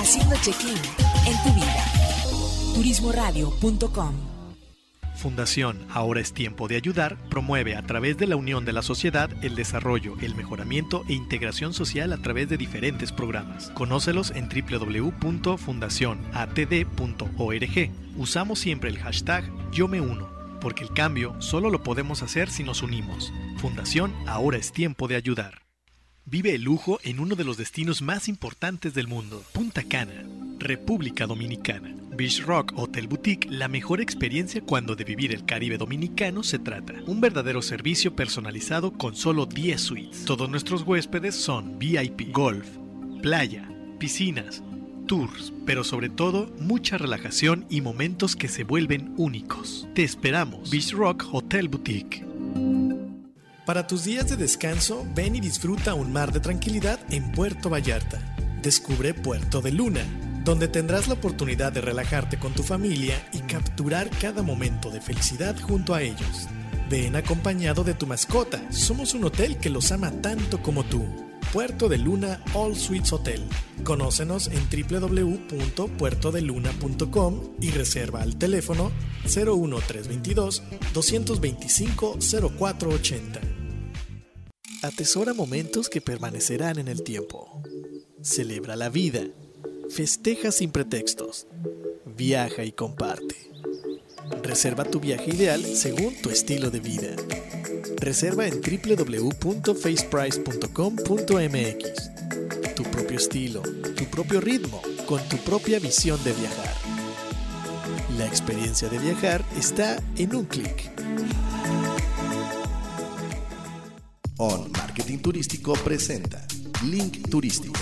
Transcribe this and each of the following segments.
Haciendo check-in en tu vida. Turismoradio.com Fundación Ahora es tiempo de ayudar promueve a través de la unión de la sociedad el desarrollo, el mejoramiento e integración social a través de diferentes programas. Conócelos en www.fundacionatd.org. Usamos siempre el hashtag Yo me uno, porque el cambio solo lo podemos hacer si nos unimos. Fundación Ahora es tiempo de ayudar. Vive el lujo en uno de los destinos más importantes del mundo, Punta Cana, República Dominicana. Beach Rock Hotel Boutique, la mejor experiencia cuando de vivir el Caribe dominicano se trata. Un verdadero servicio personalizado con solo 10 suites. Todos nuestros huéspedes son VIP, golf, playa, piscinas, tours, pero sobre todo mucha relajación y momentos que se vuelven únicos. Te esperamos. Beach Rock Hotel Boutique. Para tus días de descanso, ven y disfruta un mar de tranquilidad en Puerto Vallarta. Descubre Puerto de Luna, donde tendrás la oportunidad de relajarte con tu familia y capturar cada momento de felicidad junto a ellos. Ven acompañado de tu mascota, somos un hotel que los ama tanto como tú. Puerto de Luna All Suites Hotel. Conócenos en www.puertodeluna.com y reserva al teléfono 01322 225 0480. Atesora momentos que permanecerán en el tiempo. Celebra la vida. Festeja sin pretextos. Viaja y comparte. Reserva tu viaje ideal según tu estilo de vida. Reserva en www.faceprice.com.mx. Tu propio estilo, tu propio ritmo, con tu propia visión de viajar. La experiencia de viajar está en un clic. On Marketing Turístico presenta Link Turístico,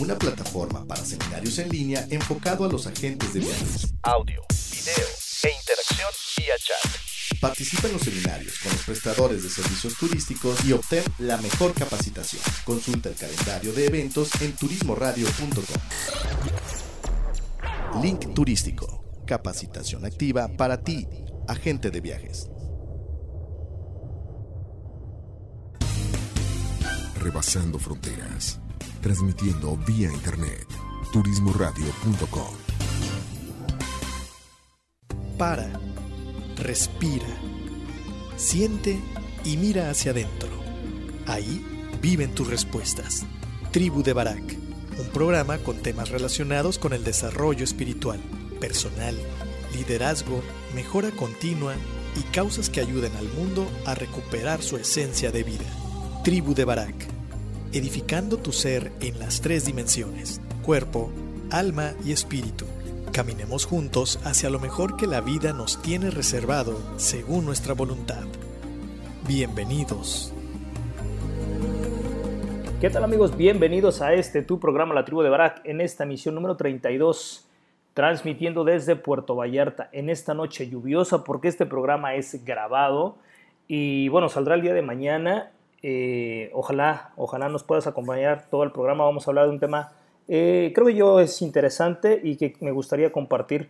una plataforma para seminarios en línea enfocado a los agentes de viajes. Audio, video e interacción vía chat. Participa en los seminarios con los prestadores de servicios turísticos y obtén la mejor capacitación. Consulta el calendario de eventos en turismoradio.com. Link Turístico, capacitación activa para ti, agente de viajes. Rebasando fronteras, transmitiendo vía internet, turismoradio.com. Para, respira, siente y mira hacia adentro. Ahí viven tus respuestas. Tribu de Barak, un programa con temas relacionados con el desarrollo espiritual, personal, liderazgo, mejora continua y causas que ayuden al mundo a recuperar su esencia de vida. Tribu de Barak, edificando tu ser en las tres dimensiones, cuerpo, alma y espíritu. Caminemos juntos hacia lo mejor que la vida nos tiene reservado según nuestra voluntad. Bienvenidos. ¿Qué tal amigos? Bienvenidos a este tu programa La Tribu de Barak en esta misión número 32, transmitiendo desde Puerto Vallarta en esta noche lluviosa porque este programa es grabado y bueno, saldrá el día de mañana. Eh, ojalá, ojalá nos puedas acompañar todo el programa. Vamos a hablar de un tema, eh, creo yo es interesante y que me gustaría compartir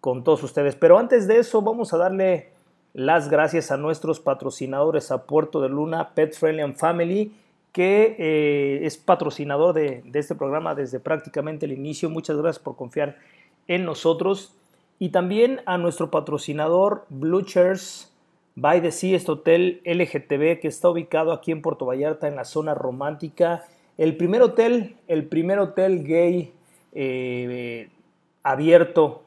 con todos ustedes. Pero antes de eso, vamos a darle las gracias a nuestros patrocinadores, a Puerto de Luna, Pet Friendly and Family, que eh, es patrocinador de, de, este programa desde prácticamente el inicio. Muchas gracias por confiar en nosotros. Y también a nuestro patrocinador Blue by the Sea, este hotel LGTB que está ubicado aquí en Puerto Vallarta, en la zona romántica. El primer hotel, el primer hotel gay eh, abierto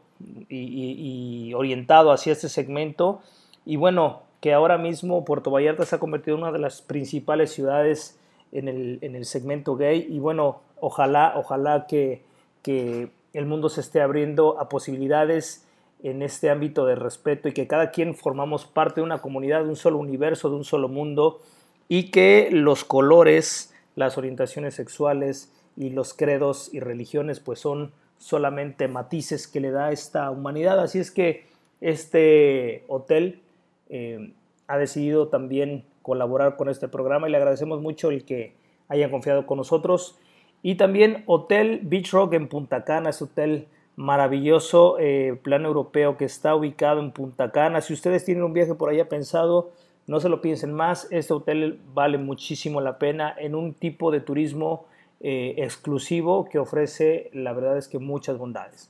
y, y, y orientado hacia este segmento. Y bueno, que ahora mismo Puerto Vallarta se ha convertido en una de las principales ciudades en el, en el segmento gay y bueno, ojalá, ojalá que, que, el mundo se esté abriendo a posibilidades en este ámbito de respeto y que cada quien formamos parte de una comunidad, de un solo universo, de un solo mundo y que los colores, las orientaciones sexuales y los credos y religiones pues son solamente matices que le da esta humanidad. Así es que este hotel eh, ha decidido también colaborar con este programa y le agradecemos mucho el que hayan confiado con nosotros. Y también Hotel Beach Rock en Punta Cana, es hotel maravilloso, eh, plan europeo que está ubicado en Punta Cana. Si ustedes tienen un viaje por allá pensado, no se lo piensen más, este hotel vale muchísimo la pena en un tipo de turismo eh, exclusivo que ofrece, la verdad es que muchas bondades.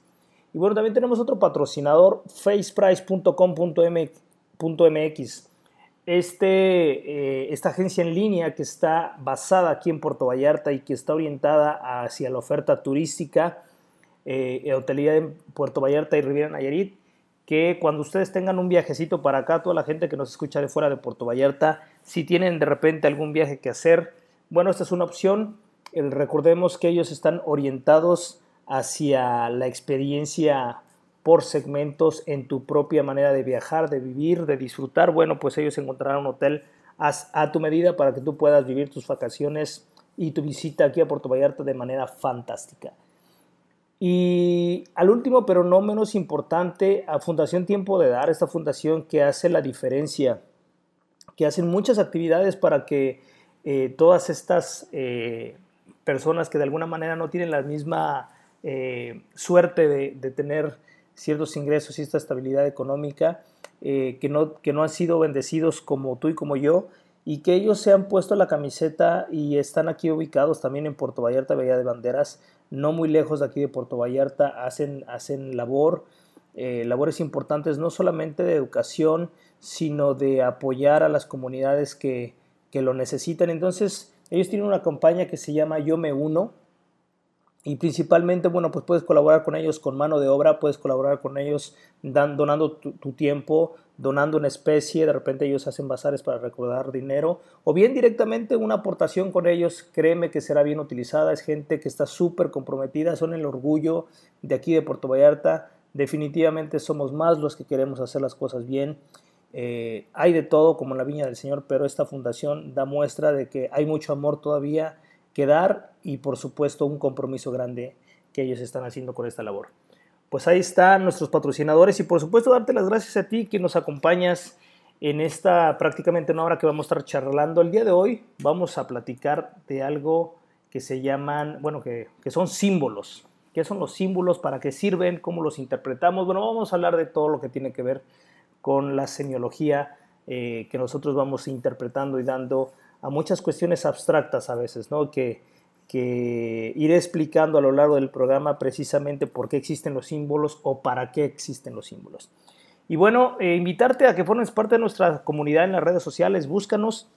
Y bueno, también tenemos otro patrocinador, faceprice.com.mx. Este, eh, esta agencia en línea que está basada aquí en Puerto Vallarta y que está orientada hacia la oferta turística, eh, hotelidad en Puerto Vallarta y Riviera Nayarit, que cuando ustedes tengan un viajecito para acá, toda la gente que nos escucha de fuera de Puerto Vallarta, si tienen de repente algún viaje que hacer, bueno, esta es una opción. El, recordemos que ellos están orientados hacia la experiencia por segmentos en tu propia manera de viajar, de vivir, de disfrutar, bueno, pues ellos encontrarán un hotel a, tu medida para que tú puedas vivir tus vacaciones y tu visita aquí a Puerto Vallarta de manera fantástica. Y al último, pero no menos importante, a Fundación Tiempo de Dar, esta fundación que hace la diferencia, que hacen muchas actividades para que eh, todas estas eh, personas que de alguna manera no tienen la misma eh, suerte de, tener ciertos ingresos y esta estabilidad económica, que, no, que no han sido bendecidos como tú y como yo, y que ellos se han puesto la camiseta y están aquí ubicados también en Puerto Vallarta, Bahía de Banderas, no muy lejos de aquí de Puerto Vallarta, hacen, hacen labor, eh, labores importantes no solamente de educación, sino de apoyar a las comunidades que, que lo necesitan. Entonces, ellos tienen una campaña que se llama Yo Me Uno, y principalmente, bueno, pues puedes colaborar con ellos con mano de obra, puedes colaborar con ellos donando tu, tiempo, donando una especie, de repente ellos hacen bazares para recordar dinero, o bien directamente una aportación con ellos, créeme que será bien utilizada, es gente que está súper comprometida, son el orgullo de aquí de Puerto Vallarta, definitivamente somos más los que queremos hacer las cosas bien. Eh, hay de todo como la viña del Señor, pero esta fundación da muestra de que hay mucho amor todavía que dar y por supuesto un compromiso grande que ellos están haciendo con esta labor. Pues ahí están nuestros patrocinadores y por supuesto darte las gracias a ti que nos acompañas en esta prácticamente una hora que vamos a estar charlando. El día de hoy vamos a platicar de algo que se llaman, bueno, que, son símbolos. ¿Qué son los símbolos? ¿Para qué sirven? ¿Cómo los interpretamos? Bueno, vamos a hablar de todo lo que tiene que ver con la semiología eh, que nosotros vamos interpretando y dando a muchas cuestiones abstractas a veces, ¿no? Que, que iré explicando a lo largo del programa precisamente por qué existen los símbolos o para qué existen los símbolos. Y bueno, eh, invitarte a que formes parte de nuestra comunidad en las redes sociales. Búscanos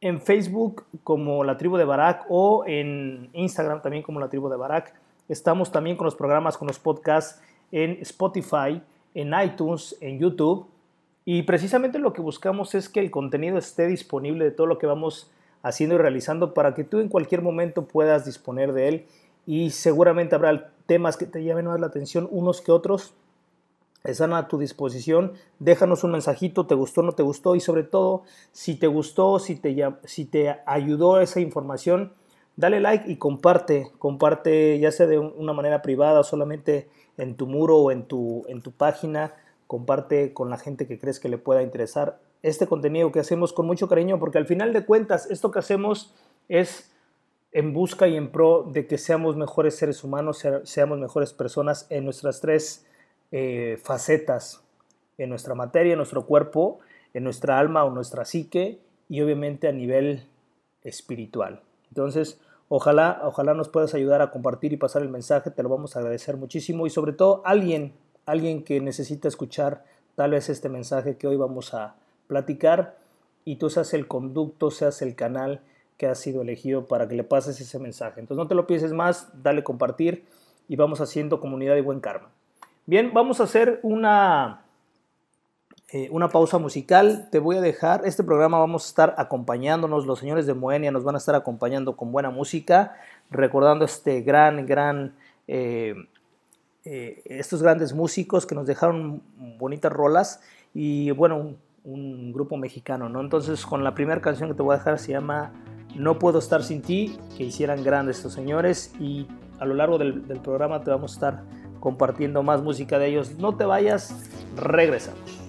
en Facebook como la tribu de Barak o en Instagram también como la tribu de Barak. Estamos también con los programas, con los podcasts en Spotify, en iTunes, en YouTube y precisamente lo que buscamos es que el contenido esté disponible de todo lo que vamos haciendo y realizando para que tú en cualquier momento puedas disponer de él y seguramente habrá temas que te llamen más la atención unos que otros. Están a tu disposición. Déjanos un mensajito, te gustó, no te gustó y sobre todo si te gustó, si te, si te ayudó esa información, dale like y comparte. Comparte ya sea de una manera privada o solamente en tu muro o en tu, en tu página comparte con la gente que crees que le pueda interesar este contenido que hacemos con mucho cariño, porque al final de cuentas esto que hacemos es en busca y en pro de que seamos mejores seres humanos, seamos mejores personas en nuestras tres eh, facetas, en nuestra materia, en nuestro cuerpo, en nuestra alma o nuestra psique y obviamente a nivel espiritual. Entonces, ojalá, ojalá nos puedas ayudar a compartir y pasar el mensaje, te lo vamos a agradecer muchísimo y sobre todo alguien alguien que necesita escuchar tal vez este mensaje que hoy vamos a platicar y tú seas el conducto, seas el canal que ha sido elegido para que le pases ese mensaje. Entonces no te lo pienses más, dale compartir y vamos haciendo comunidad y buen karma. Bien, vamos a hacer una, eh, una pausa musical. Te voy a dejar, este programa vamos a estar acompañándonos, los señores de Moenia nos van a estar acompañando con buena música, recordando este gran, gran... Eh, eh, estos grandes músicos que nos dejaron bonitas rolas y bueno, un, grupo mexicano, ¿no? Entonces con la primera canción que te voy a dejar se llama No puedo estar sin ti, que hicieran grandes estos señores y a lo largo del, del programa te vamos a estar compartiendo más música de ellos. No te vayas, regresamos.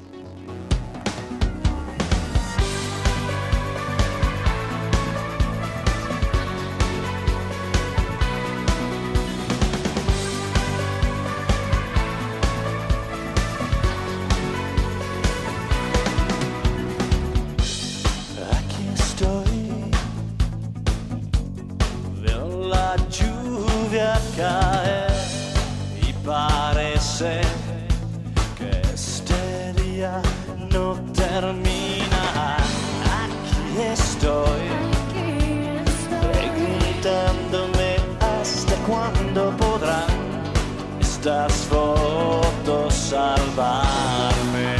Estas fotos salvarme.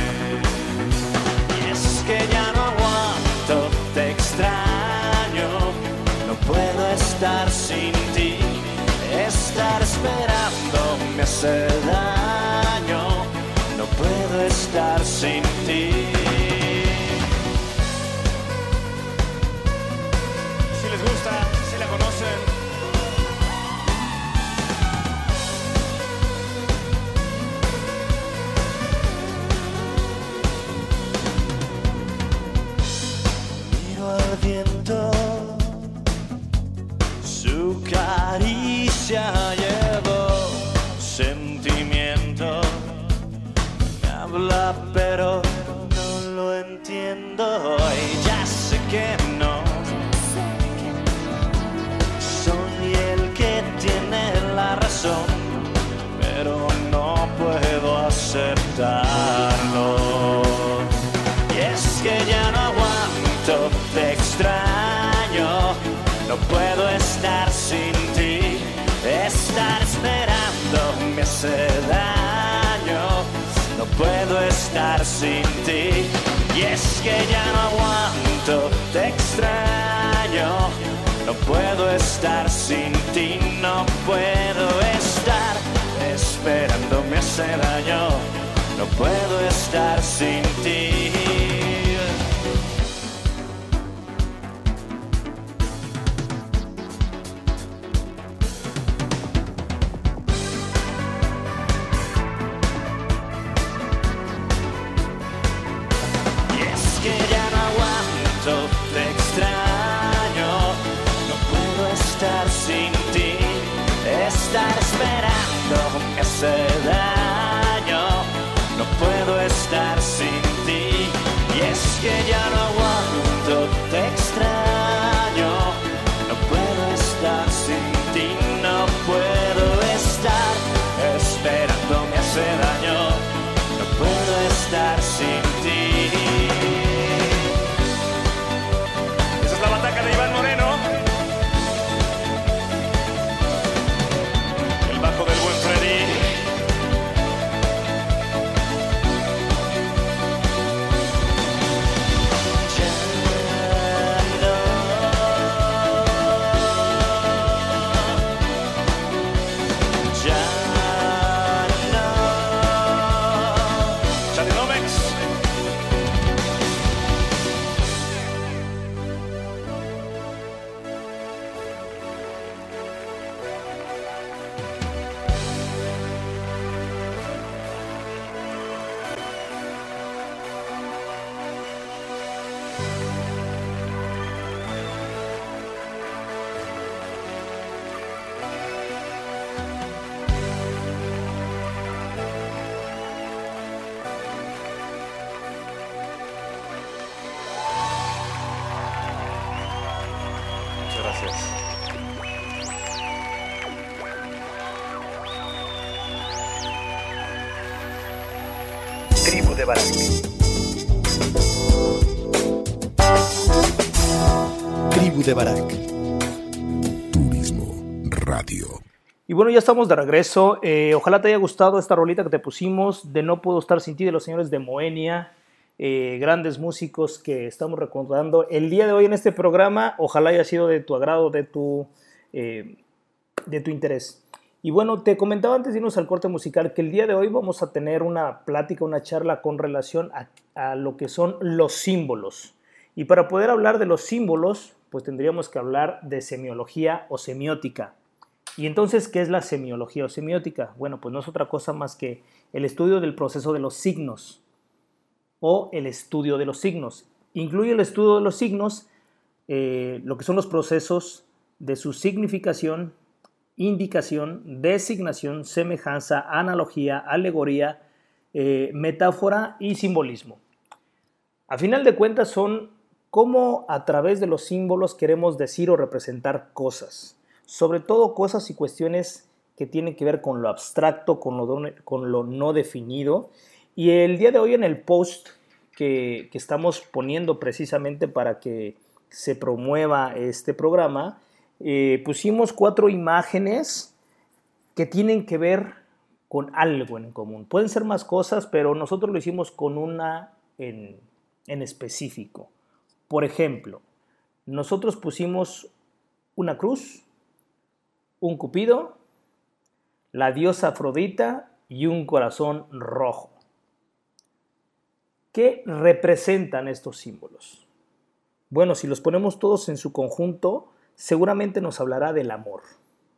Y es que ya no aguanto, te extraño, no puedo estar sin ti, estar esperando me hace daño, no puedo estar sin ti. Su caricia llevo sentimiento. Me habla pero no lo entiendo. Y ya sé que hace daño, no puedo estar sin ti. Y es que ya no aguanto, te extraño, no puedo estar sin ti, no puedo estar esperando me hace daño, no puedo estar sin ti. Daño, no puedo estar sin ti. Y es que ya no bueno, ya estamos de regreso. Eh, ojalá te haya gustado esta rolita que te pusimos de No Puedo Estar Sin Ti de los señores de Moenia. eh, grandes músicos que estamos recordando el día de hoy en este programa. Ojalá haya sido de tu agrado, de tu, eh, de tu interés. Y bueno, te comentaba antes de irnos al corte musical que el día de hoy vamos a tener una plática, una charla con relación a, a lo que son los símbolos. Y para poder hablar de los símbolos, pues tendríamos que hablar de semiología o semiótica. Y entonces, ¿qué es la semiología o semiótica? Bueno, pues no es otra cosa más que el estudio del proceso de los signos o el estudio de los signos. Incluye el estudio de los signos, eh, lo que son los procesos de su significación, indicación, designación, semejanza, analogía, alegoría, eh, metáfora y simbolismo. A final de cuentas son cómo a través de los símbolos queremos decir o representar cosas, sobre todo cosas y cuestiones que tienen que ver con lo abstracto, con lo, con lo no definido. Y el día de hoy en el post que, que estamos poniendo precisamente para que se promueva este programa, eh, pusimos cuatro imágenes que tienen que ver con algo en común. Pueden ser más cosas, pero nosotros lo hicimos con una en, en específico. Por ejemplo, nosotros pusimos una cruz, un cupido, la diosa Afrodita y un corazón rojo. ¿Qué representan estos símbolos? Bueno, si los ponemos todos en su conjunto, seguramente nos hablará del amor,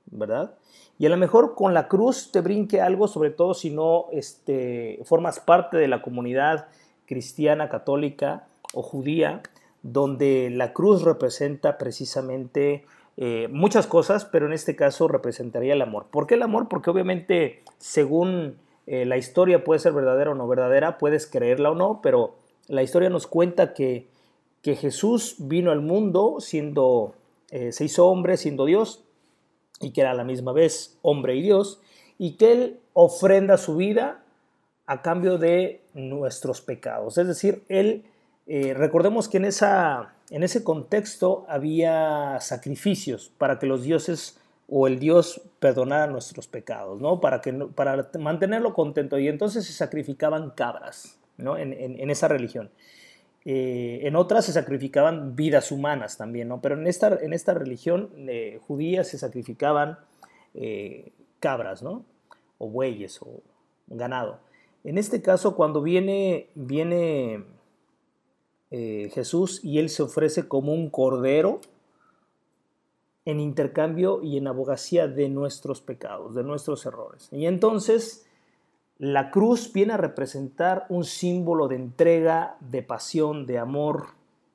¿verdad? Y a lo mejor con la cruz te brinque algo, sobre todo si no este, formas parte de la comunidad cristiana, católica o judía, donde la cruz representa precisamente eh, muchas cosas, pero en este caso representaría el amor. ¿Por qué el amor? Porque obviamente según eh, la historia puede ser verdadera o no verdadera, puedes creerla o no, pero la historia nos cuenta que, que Jesús vino al mundo siendo eh, se hizo hombre siendo Dios y que era a la misma vez hombre y Dios, y que Él ofrenda su vida a cambio de nuestros pecados. Es decir, Él, recordemos que en, esa, en ese contexto había sacrificios para que los dioses o el Dios perdonara nuestros pecados, ¿no? Para, que, para mantenerlo contento. Y entonces se sacrificaban cabras, ¿no? en, en esa religión. Eh, en otras se sacrificaban vidas humanas también, ¿no? Pero en esta, en esta religión eh, judía se sacrificaban eh, cabras, ¿no? O bueyes o ganado. En este caso, cuando viene, viene Jesús y él se ofrece como un cordero en intercambio y en abogacía de nuestros pecados, de nuestros errores. Y entonces la cruz viene a representar un símbolo de entrega, de pasión, de amor,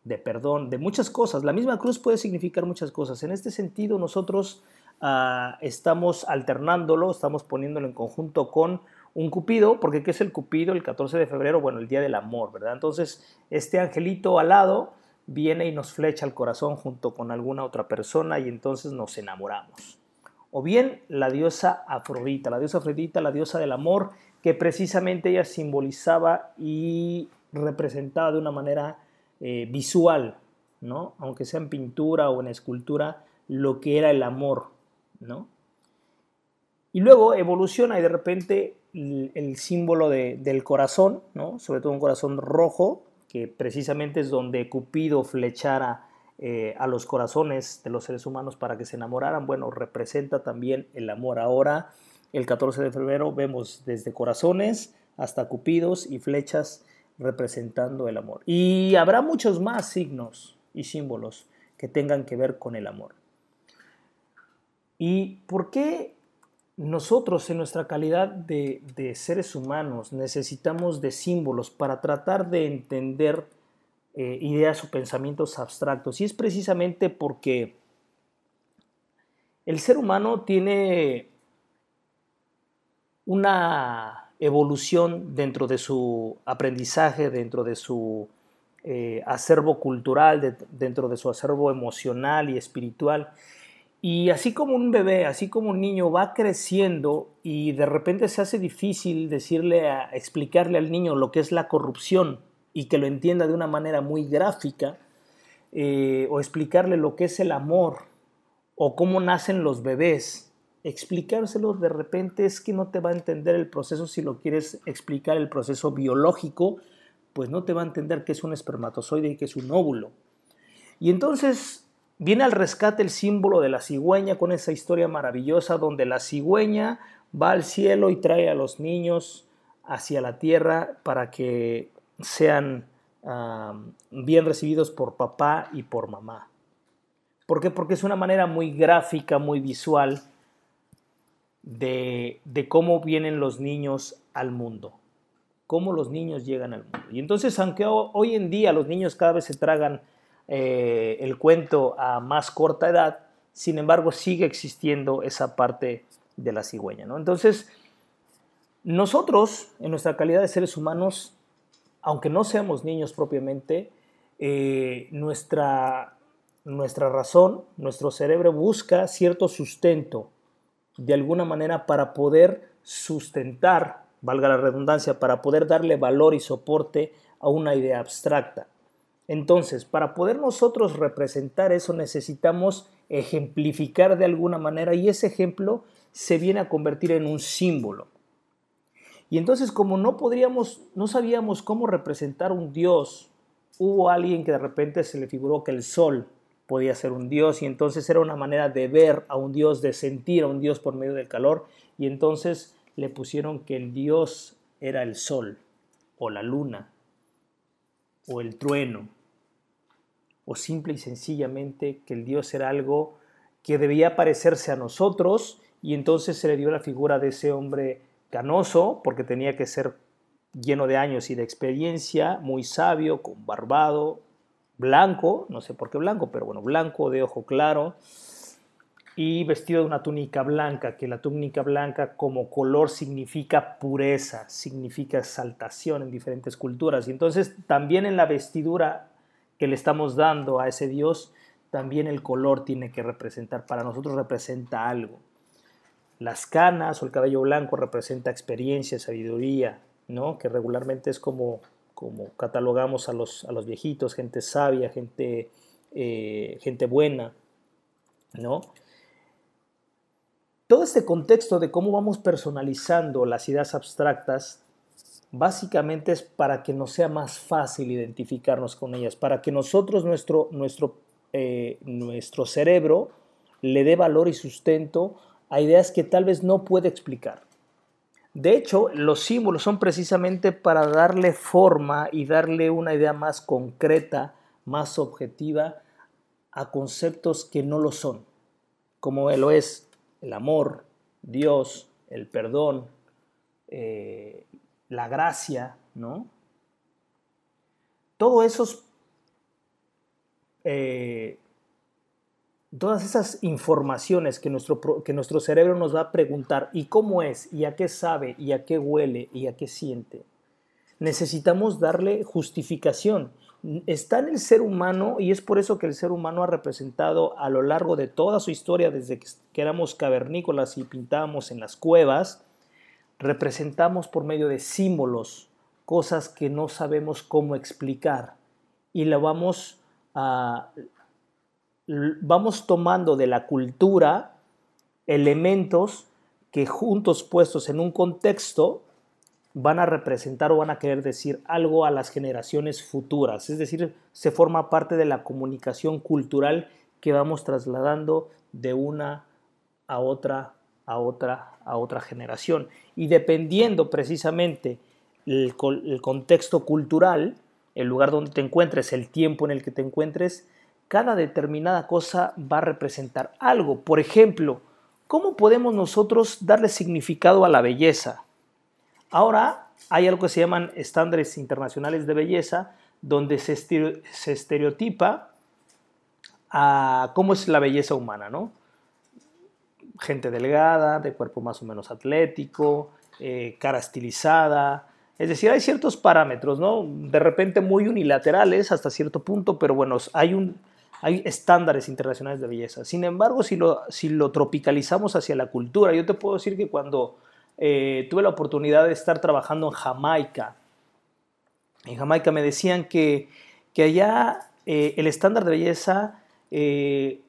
de perdón, de muchas cosas. La misma cruz puede significar muchas cosas. En este sentido, nosotros ah, estamos alternándolo, estamos poniéndolo en conjunto con un cupido, porque ¿qué es el cupido? El 14 de febrero, bueno, el día del amor, ¿verdad? Entonces, este angelito al lado viene y nos flecha al corazón junto con alguna otra persona y entonces nos enamoramos. O bien la diosa Afrodita, la diosa Afrodita, la diosa del amor, que precisamente ella simbolizaba y representaba de una manera eh, visual, ¿no? aunque sea en pintura o en escultura, lo que era el amor. ¿no? Y luego evoluciona y de repente el, símbolo del corazón, ¿no? sobre todo un corazón rojo, que precisamente es donde Cupido flechara eh, a los corazones de los seres humanos para que se enamoraran, bueno, representa también el amor. Ahora el 14 de febrero vemos desde corazones hasta cupidos y flechas representando el amor. Y habrá muchos más signos y símbolos que tengan que ver con el amor. ¿Y por qué nosotros en nuestra calidad de, seres humanos necesitamos de símbolos para tratar de entender eh, ideas o pensamientos abstractos? Y es precisamente porque el ser humano tiene una evolución dentro de su aprendizaje, dentro de su eh, acervo cultural, dentro de su acervo emocional y espiritual. Y así como un bebé, así como un niño va creciendo y de repente se hace difícil decirle, explicarle al niño lo que es la corrupción y que lo entienda de una manera muy gráfica, eh, o explicarle lo que es el amor, o cómo nacen los bebés, explicárselo de repente es que no te va a entender el proceso si lo quieres explicar el proceso biológico, pues no te va a entender que es un espermatozoide y que es un óvulo. Y entonces viene al rescate el símbolo de la cigüeña con esa historia maravillosa donde la cigüeña va al cielo y trae a los niños hacia la tierra para que sean bien recibidos por papá y por mamá. ¿Por qué? Porque es una manera muy gráfica, muy visual de, cómo vienen los niños al mundo, cómo los niños llegan al mundo. Y entonces, aunque hoy en día los niños cada vez se tragan eh, el cuento a más corta edad, sin embargo sigue existiendo esa parte de la cigüeña. ¿no? Entonces, nosotros, en nuestra calidad de seres humanos, aunque no seamos niños propiamente, eh, nuestra, nuestra razón, nuestro cerebro busca cierto sustento de alguna manera para poder sustentar, valga la redundancia, para poder darle valor y soporte a una idea abstracta. Entonces, para poder nosotros representar eso necesitamos ejemplificar de alguna manera y ese ejemplo se viene a convertir en un símbolo. Y entonces como no podríamos, no sabíamos cómo representar un dios, hubo alguien que de repente se le figuró que el sol podía ser un dios y entonces era una manera de ver a un dios, de sentir a un dios por medio del calor y entonces le pusieron que el dios era el sol o la luna o el trueno o simple y sencillamente que el dios era algo que debía parecerse a nosotros y entonces se le dio la figura de ese hombre canoso porque tenía que ser lleno de años y de experiencia, muy sabio, con barbado, blanco, no sé por qué blanco, pero bueno, blanco, de ojo claro, y vestido de una túnica blanca, que la túnica blanca como color significa pureza, significa exaltación en diferentes culturas. Y entonces también en la vestidura que le estamos dando a ese Dios, también el color tiene que representar, para nosotros representa algo. Las canas o el cabello blanco representa experiencia, sabiduría, ¿no? que regularmente es como, como catalogamos a los, a los viejitos, gente sabia, gente, eh, gente buena. ¿no? Todo este contexto de cómo vamos personalizando las ideas abstractas, básicamente es para que nos sea más fácil identificarnos con ellas, para que nosotros, nuestro, nuestro, eh, nuestro cerebro, le dé valor y sustento a ideas que tal vez no puede explicar. De hecho, los símbolos son precisamente para darle forma y darle una idea más concreta, más objetiva a conceptos que no lo son, como lo es el amor, Dios, el perdón, eh, la gracia, ¿no? Todo esos, eh, todas esas informaciones que nuestro, que nuestro cerebro nos va a preguntar, ¿y cómo es? ¿Y a qué sabe? ¿Y a qué huele? ¿Y a qué siente? Necesitamos darle justificación está en el ser humano y es por eso que el ser humano ha representado a lo largo de toda su historia, desde que, éramos cavernícolas y pintábamos en las cuevas, representamos por medio de símbolos cosas que no sabemos cómo explicar y la vamos a, vamos tomando de la cultura elementos que juntos puestos en un contexto van a representar o van a querer decir algo a las generaciones futuras. Es decir, se forma parte de la comunicación cultural que vamos trasladando de una a otra, a otra, a otra generación. Y dependiendo precisamente el, contexto cultural, el lugar donde te encuentres, el tiempo en el que te encuentres, cada determinada cosa va a representar algo. Por ejemplo, ¿cómo podemos nosotros darle significado a la belleza? Ahora hay algo que se llaman estándares internacionales de belleza, donde se, estereotipa a cómo es la belleza humana, ¿no? Gente delgada, de cuerpo más o menos atlético, eh, cara estilizada. Es decir, hay ciertos parámetros, ¿no? De repente muy unilaterales hasta cierto punto, pero bueno, hay, un, estándares internacionales de belleza. Sin embargo, si lo, si lo tropicalizamos hacia la cultura, yo te puedo decir que cuando eh, tuve la oportunidad de estar trabajando en Jamaica. En Jamaica me decían que, allá eh, el estándar de belleza eh,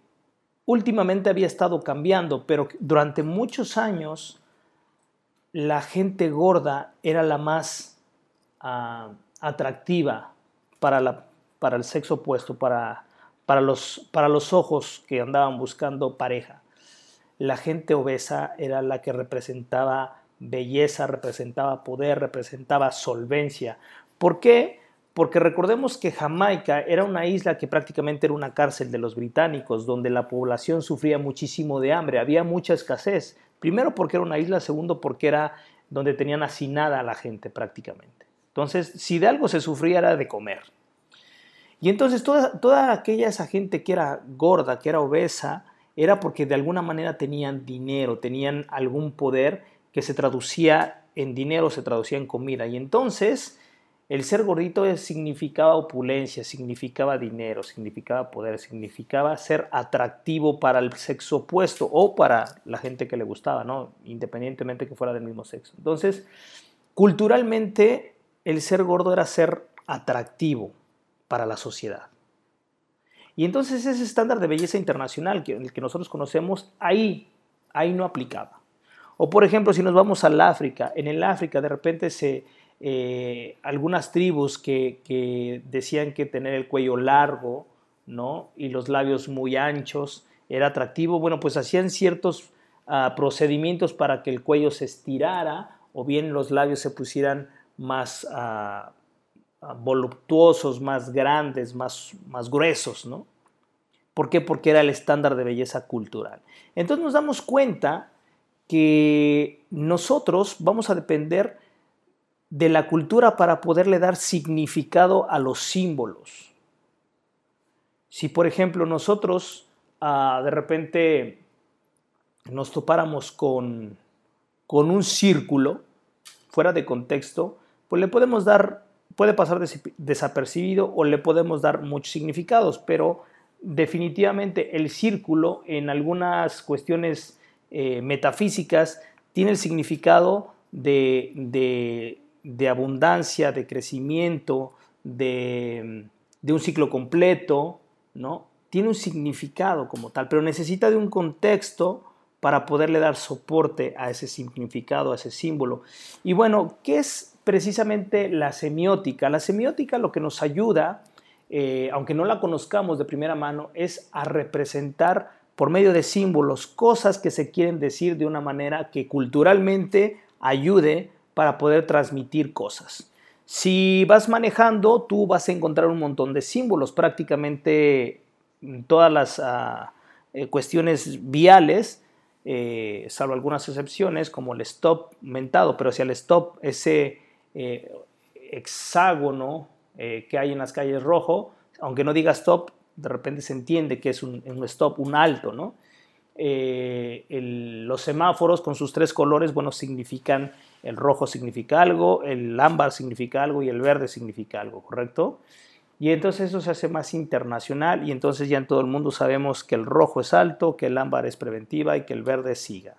últimamente había estado cambiando, pero durante muchos años la gente gorda era la más ah, atractiva para, la, para, el sexo opuesto, para, para, los, para los ojos que andaban buscando pareja la gente obesa era la que representaba belleza, representaba poder, representaba solvencia. ¿Por qué? Porque recordemos que Jamaica era una isla que prácticamente era una cárcel de los británicos, donde la población sufría muchísimo de hambre, había mucha escasez. Primero porque era una isla, segundo porque era donde tenían hacinada a la gente prácticamente. Entonces, si de algo se sufría era de comer. Y entonces toda, toda aquella esa gente que era gorda, que era obesa, era porque de alguna manera tenían dinero, tenían algún poder que se traducía en dinero, se traducía en comida. Y entonces el ser gordito significaba opulencia, significaba dinero, significaba poder, significaba ser atractivo para el sexo opuesto o para la gente que le gustaba, ¿no? Independientemente que fuera del mismo sexo. Entonces, culturalmente el ser gordo era ser atractivo para la sociedad. Y entonces ese estándar de belleza internacional que, el que nosotros conocemos, ahí, ahí no aplicaba. O por ejemplo, si nos vamos al África, en el África de repente se, eh, algunas tribus que, decían que tener el cuello largo ¿no? y los labios muy anchos era atractivo, bueno, pues hacían ciertos ah, procedimientos para que el cuello se estirara o bien los labios se pusieran más ah, voluptuosos, más grandes, más, más gruesos, ¿no? ¿Por qué? Porque era el estándar de belleza cultural. Entonces nos damos cuenta que nosotros vamos a depender de la cultura para poderle dar significado a los símbolos. Si por ejemplo nosotros ah, de repente nos topáramos con, con un círculo fuera de contexto, pues le podemos dar, puede pasar desapercibido o le podemos dar muchos significados, pero definitivamente el círculo en algunas cuestiones eh, metafísicas tiene el significado de, de abundancia, de crecimiento, de, un ciclo completo, ¿no? Tiene un significado como tal, pero necesita de un contexto para poderle dar soporte a ese significado, a ese símbolo. Y bueno, ¿qué es precisamente la semiótica? La semiótica lo que nos ayuda, eh, aunque no la conozcamos de primera mano, es a representar por medio de símbolos cosas que se quieren decir de una manera que culturalmente ayude para poder transmitir cosas. Si vas manejando, tú vas a encontrar un montón de símbolos, prácticamente todas las ah, eh, cuestiones viales, eh, salvo algunas excepciones, como el stop mentado, pero si el stop, ese eh, hexágono que hay en las calles rojo, aunque no diga stop, de repente se entiende que es un, stop, un alto, ¿no? los semáforos con sus tres colores, bueno, significan el rojo significa algo, el ámbar significa algo y el verde significa algo, ¿correcto? Y entonces eso se hace más internacional y entonces ya en todo el mundo sabemos que el rojo es alto, que el ámbar es preventiva y que el verde siga.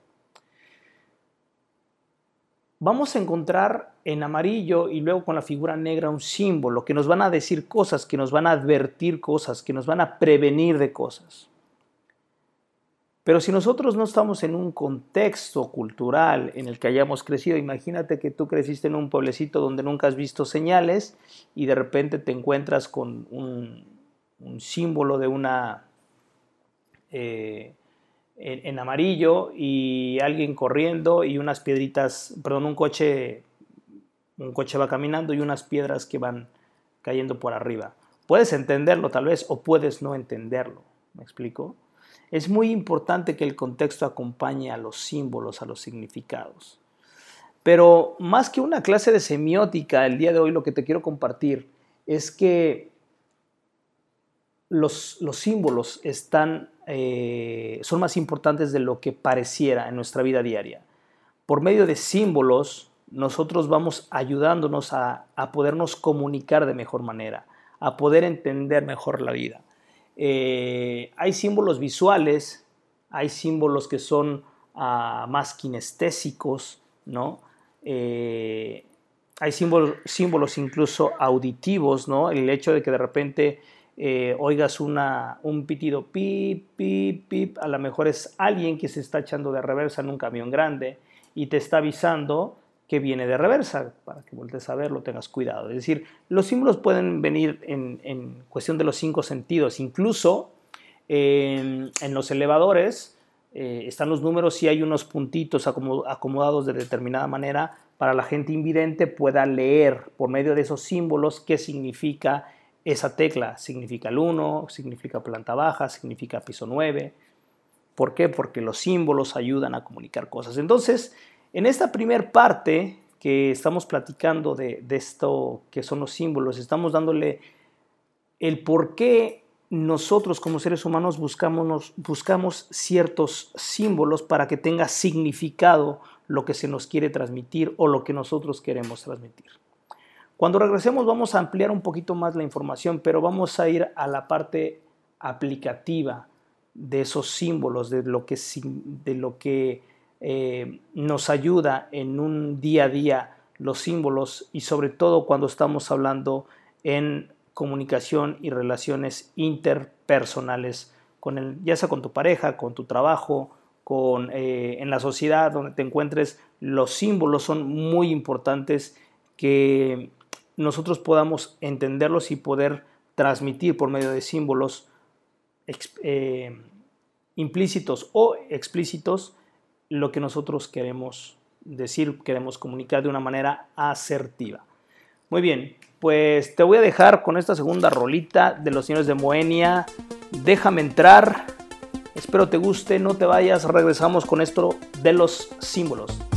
Vamos a encontrar en amarillo y luego con la figura negra un símbolo que nos van a decir cosas, que nos van a advertir cosas, que nos van a prevenir de cosas. Pero si nosotros no estamos en un contexto cultural en el que hayamos crecido, imagínate que tú creciste en un pueblecito donde nunca has visto señales y de repente te encuentras con un, símbolo de una eh, en, amarillo y alguien corriendo y unas piedritas, perdón, un coche, un coche va caminando y unas piedras que van cayendo por arriba. Puedes entenderlo tal vez o puedes no entenderlo. ¿Me explico? Es muy importante que el contexto acompañe a los símbolos, a los significados. Pero más que una clase de semiótica, el día de hoy lo que te quiero compartir es que los, símbolos están, eh, son más importantes de lo que pareciera en nuestra vida diaria. Por medio de símbolos, nosotros vamos ayudándonos a, a podernos comunicar de mejor manera, a poder entender mejor la vida. Eh, hay símbolos visuales, hay símbolos que son ah, más kinestésicos, ¿no? Eh, hay símbolos, símbolos, incluso auditivos, ¿no? El hecho de que de repente eh, oigas una, un pitido pip, pip, pip, a lo mejor es alguien que se está echando de reversa en un camión grande y te está avisando que viene de reversa, para que vueltes a verlo, tengas cuidado. Es decir, los símbolos pueden venir en, cuestión de los cinco sentidos, incluso en, los elevadores eh, están los números y hay unos puntitos acomodados de determinada manera para la gente invidente pueda leer por medio de esos símbolos qué significa esa tecla. Significa el 1, significa planta baja, significa piso 9. ¿Por qué? Porque los símbolos ayudan a comunicar cosas. Entonces, en esta primera parte que estamos platicando de, esto que son los símbolos, estamos dándole el por qué nosotros como seres humanos buscamos, buscamos ciertos símbolos para que tenga significado lo que se nos quiere transmitir o lo que nosotros queremos transmitir. Cuando regresemos vamos a ampliar un poquito más la información, pero vamos a ir a la parte aplicativa de esos símbolos, de lo que, de lo que eh, nos ayuda en un día a día los símbolos y sobre todo cuando estamos hablando en comunicación y relaciones interpersonales, con el, ya sea con tu pareja, con tu trabajo, con, eh, en la sociedad donde te encuentres, los símbolos son muy importantes que nosotros podamos entenderlos y poder transmitir por medio de símbolos eh, implícitos o explícitos lo que nosotros queremos decir, queremos comunicar de una manera asertiva. Muy bien, pues te voy a dejar con esta segunda rolita de los señores de Moenia. Déjame entrar. Espero te guste, no te vayas. Regresamos con esto de los símbolos.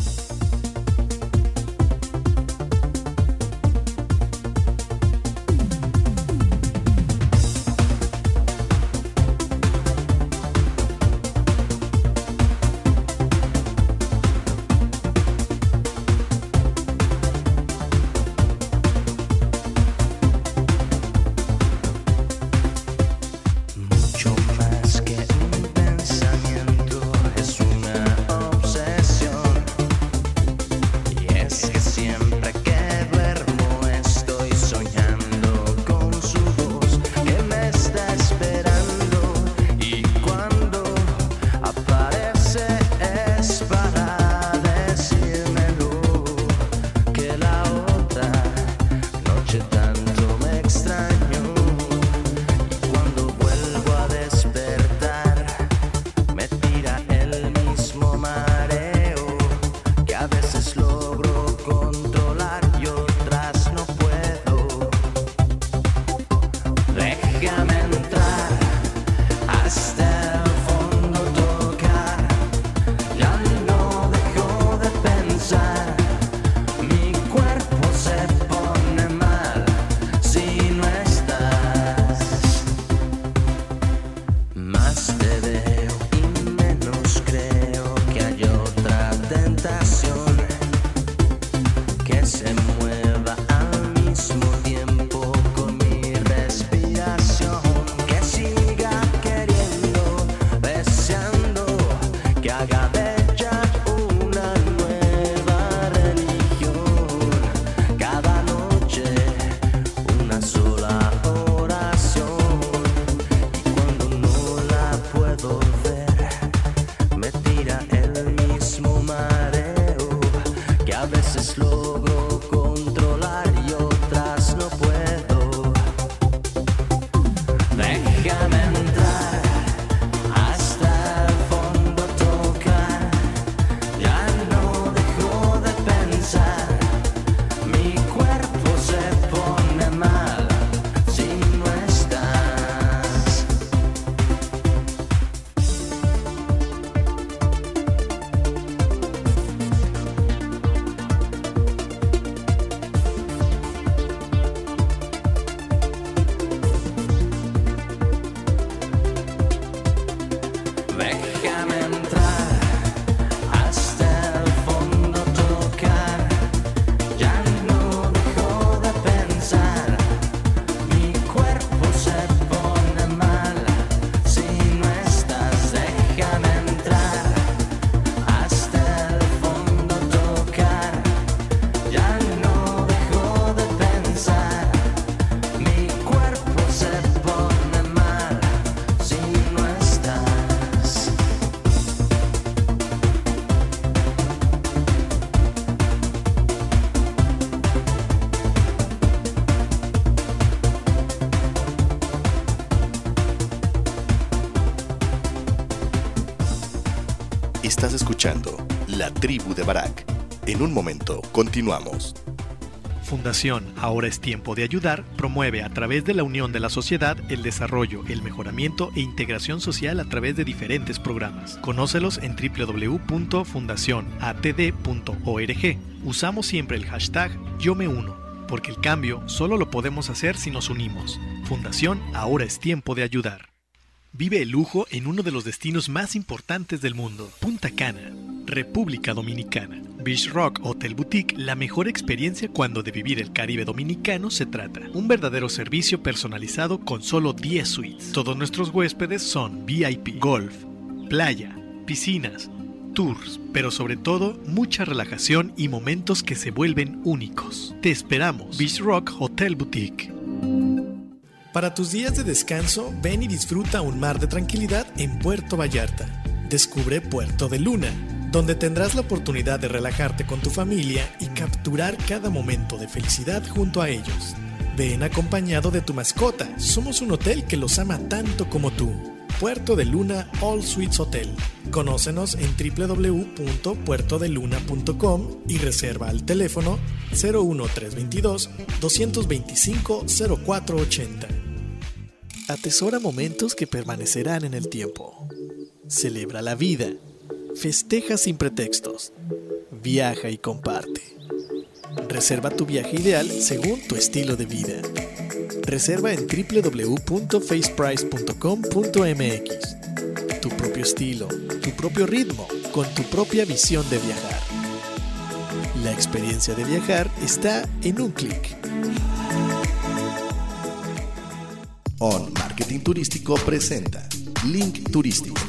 La Tribu de Barak. En un momento, continuamos. Fundación Ahora es Tiempo de Ayudar promueve a través de la unión de la sociedad el desarrollo, el mejoramiento e integración social a través de diferentes programas. Conócelos en www.fundacionatd.org. Usamos siempre el hashtag Yo me uno, porque el cambio solo lo podemos hacer si nos unimos. Fundación Ahora es Tiempo de Ayudar. Vive el lujo en uno de los destinos más importantes del mundo, Punta Cana, República Dominicana. Beach Rock Hotel Boutique, la mejor experiencia cuando de vivir el Caribe dominicano se trata. Un verdadero servicio personalizado con solo 10 suites. Todos nuestros huéspedes son VIP, golf, playa, piscinas, tours, pero sobre todo mucha relajación y momentos que se vuelven únicos. Te esperamos, Beach Rock Hotel Boutique. Para tus días de descanso, ven y disfruta un mar de tranquilidad en Puerto Vallarta. Descubre Puerto de Luna, donde tendrás la oportunidad de relajarte con tu familia y capturar cada momento de felicidad junto a ellos. Ven acompañado de tu mascota. Somos un hotel que los ama tanto como tú. Puerto de Luna All Suites Hotel. Conócenos en www.puertodeluna.com y reserva al teléfono 01322 225 0480. Atesora momentos que permanecerán en el tiempo. Celebra la vida. Festeja sin pretextos. Viaja y comparte. Reserva tu viaje ideal según tu estilo de vida. Reserva en www.faceprice.com.mx. Tu propio estilo, tu propio ritmo, con tu propia visión de viajar. La experiencia de viajar está en un clic. On Marketing Turístico presenta Link Turístico,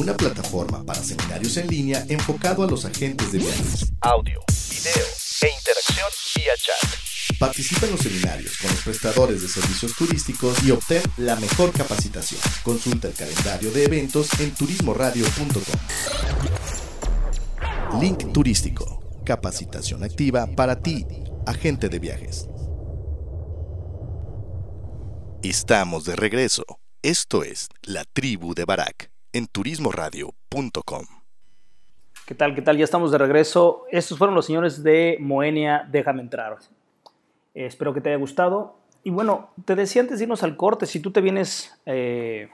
una plataforma para seminarios en línea enfocado a los agentes de viajes. Audio, video e interacción vía chat. Participa en los seminarios con los prestadores de servicios turísticos y obtén la mejor capacitación. Consulta el calendario de eventos en turismoradio.com. Link Turístico. Capacitación activa para ti, agente de viajes. Estamos de regreso. Esto es La Tribu de Barak en turismoradio.com. ¿Qué tal? ¿Qué tal? Ya estamos de regreso. Estos fueron los señores de Moenia, déjame entrar. Eh, espero que te haya gustado. Y bueno, te decía antes de irnos al corte, si tú te vienes eh,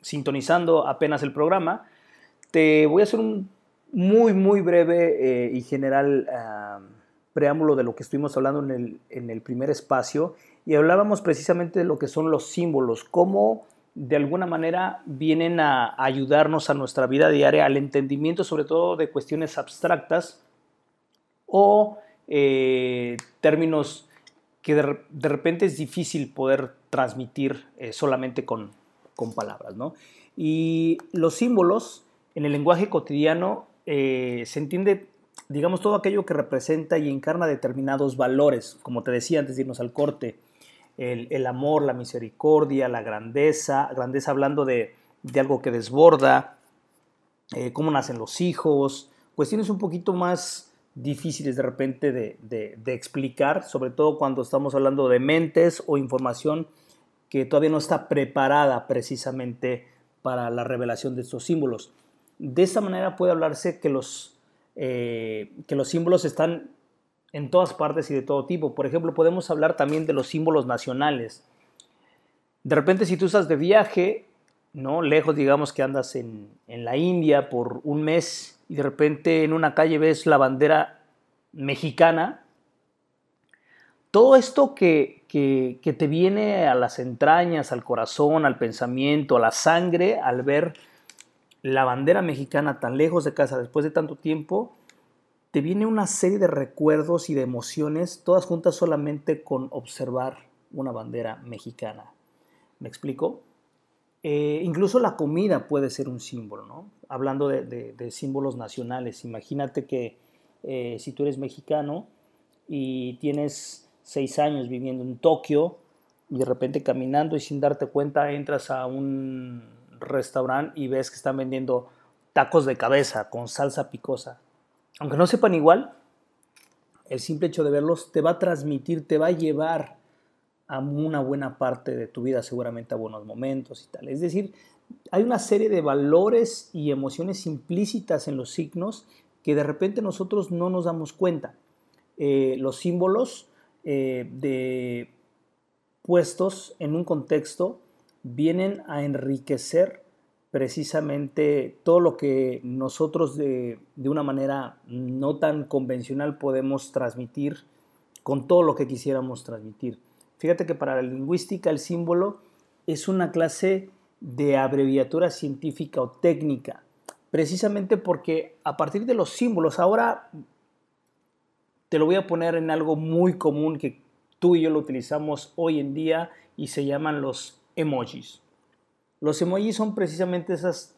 sintonizando apenas el programa, te voy a hacer un muy, muy breve eh, y general ah, preámbulo de lo que estuvimos hablando en el, en el primer espacio y hablábamos precisamente de lo que son los símbolos, cómo de alguna manera vienen a ayudarnos a nuestra vida diaria, al entendimiento sobre todo de cuestiones abstractas o eh, términos que de, repente es difícil poder transmitir eh, solamente con, con palabras. ¿no? Y los símbolos en el lenguaje cotidiano eh, se entiende, digamos, todo aquello que representa y encarna determinados valores, como te decía antes de irnos al corte, el, amor, la misericordia, la grandeza, grandeza hablando de, algo que desborda, cómo nacen los hijos, cuestiones un poquito más difíciles de repente de, explicar, sobre todo cuando estamos hablando de mentes o información que todavía no está preparada precisamente para la revelación de estos símbolos. De esta manera puede hablarse que los, eh, que los símbolos están en todas partes y de todo tipo. Por ejemplo, podemos hablar también de los símbolos nacionales. De repente, si tú estás de viaje, ¿no? Lejos, digamos que andas en, en la India por un mes y de repente en una calle ves la bandera mexicana, todo esto que, te viene a las entrañas, al corazón, al pensamiento, a la sangre, al ver la bandera mexicana tan lejos de casa después de tanto tiempo, te viene una serie de recuerdos y de emociones, todas juntas solamente con observar una bandera mexicana. ¿Me explico? Eh, incluso la comida puede ser un símbolo, ¿no? Hablando de, símbolos nacionales, imagínate que eh, si tú eres mexicano y tienes seis años viviendo en Tokio y de repente caminando y sin darte cuenta entras a un restaurante y ves que están vendiendo tacos de cabeza con salsa picosa. Aunque no sepan igual, el simple hecho de verlos te va a transmitir, te va a llevar a una buena parte de tu vida, seguramente a buenos momentos y tal. Es decir, hay una serie de valores y emociones implícitas en los signos que de repente nosotros no nos damos cuenta. Eh, los símbolos eh, de puestos en un contexto vienen a enriquecer precisamente todo lo que nosotros de, una manera no tan convencional podemos transmitir con todo lo que quisiéramos transmitir. Fíjate que para la lingüística el símbolo es una clase de abreviatura científica o técnica, precisamente porque a partir de los símbolos, ahora te lo voy a poner en algo muy común que tú y yo lo utilizamos hoy en día y se llaman los emojis. Los emojis son precisamente esos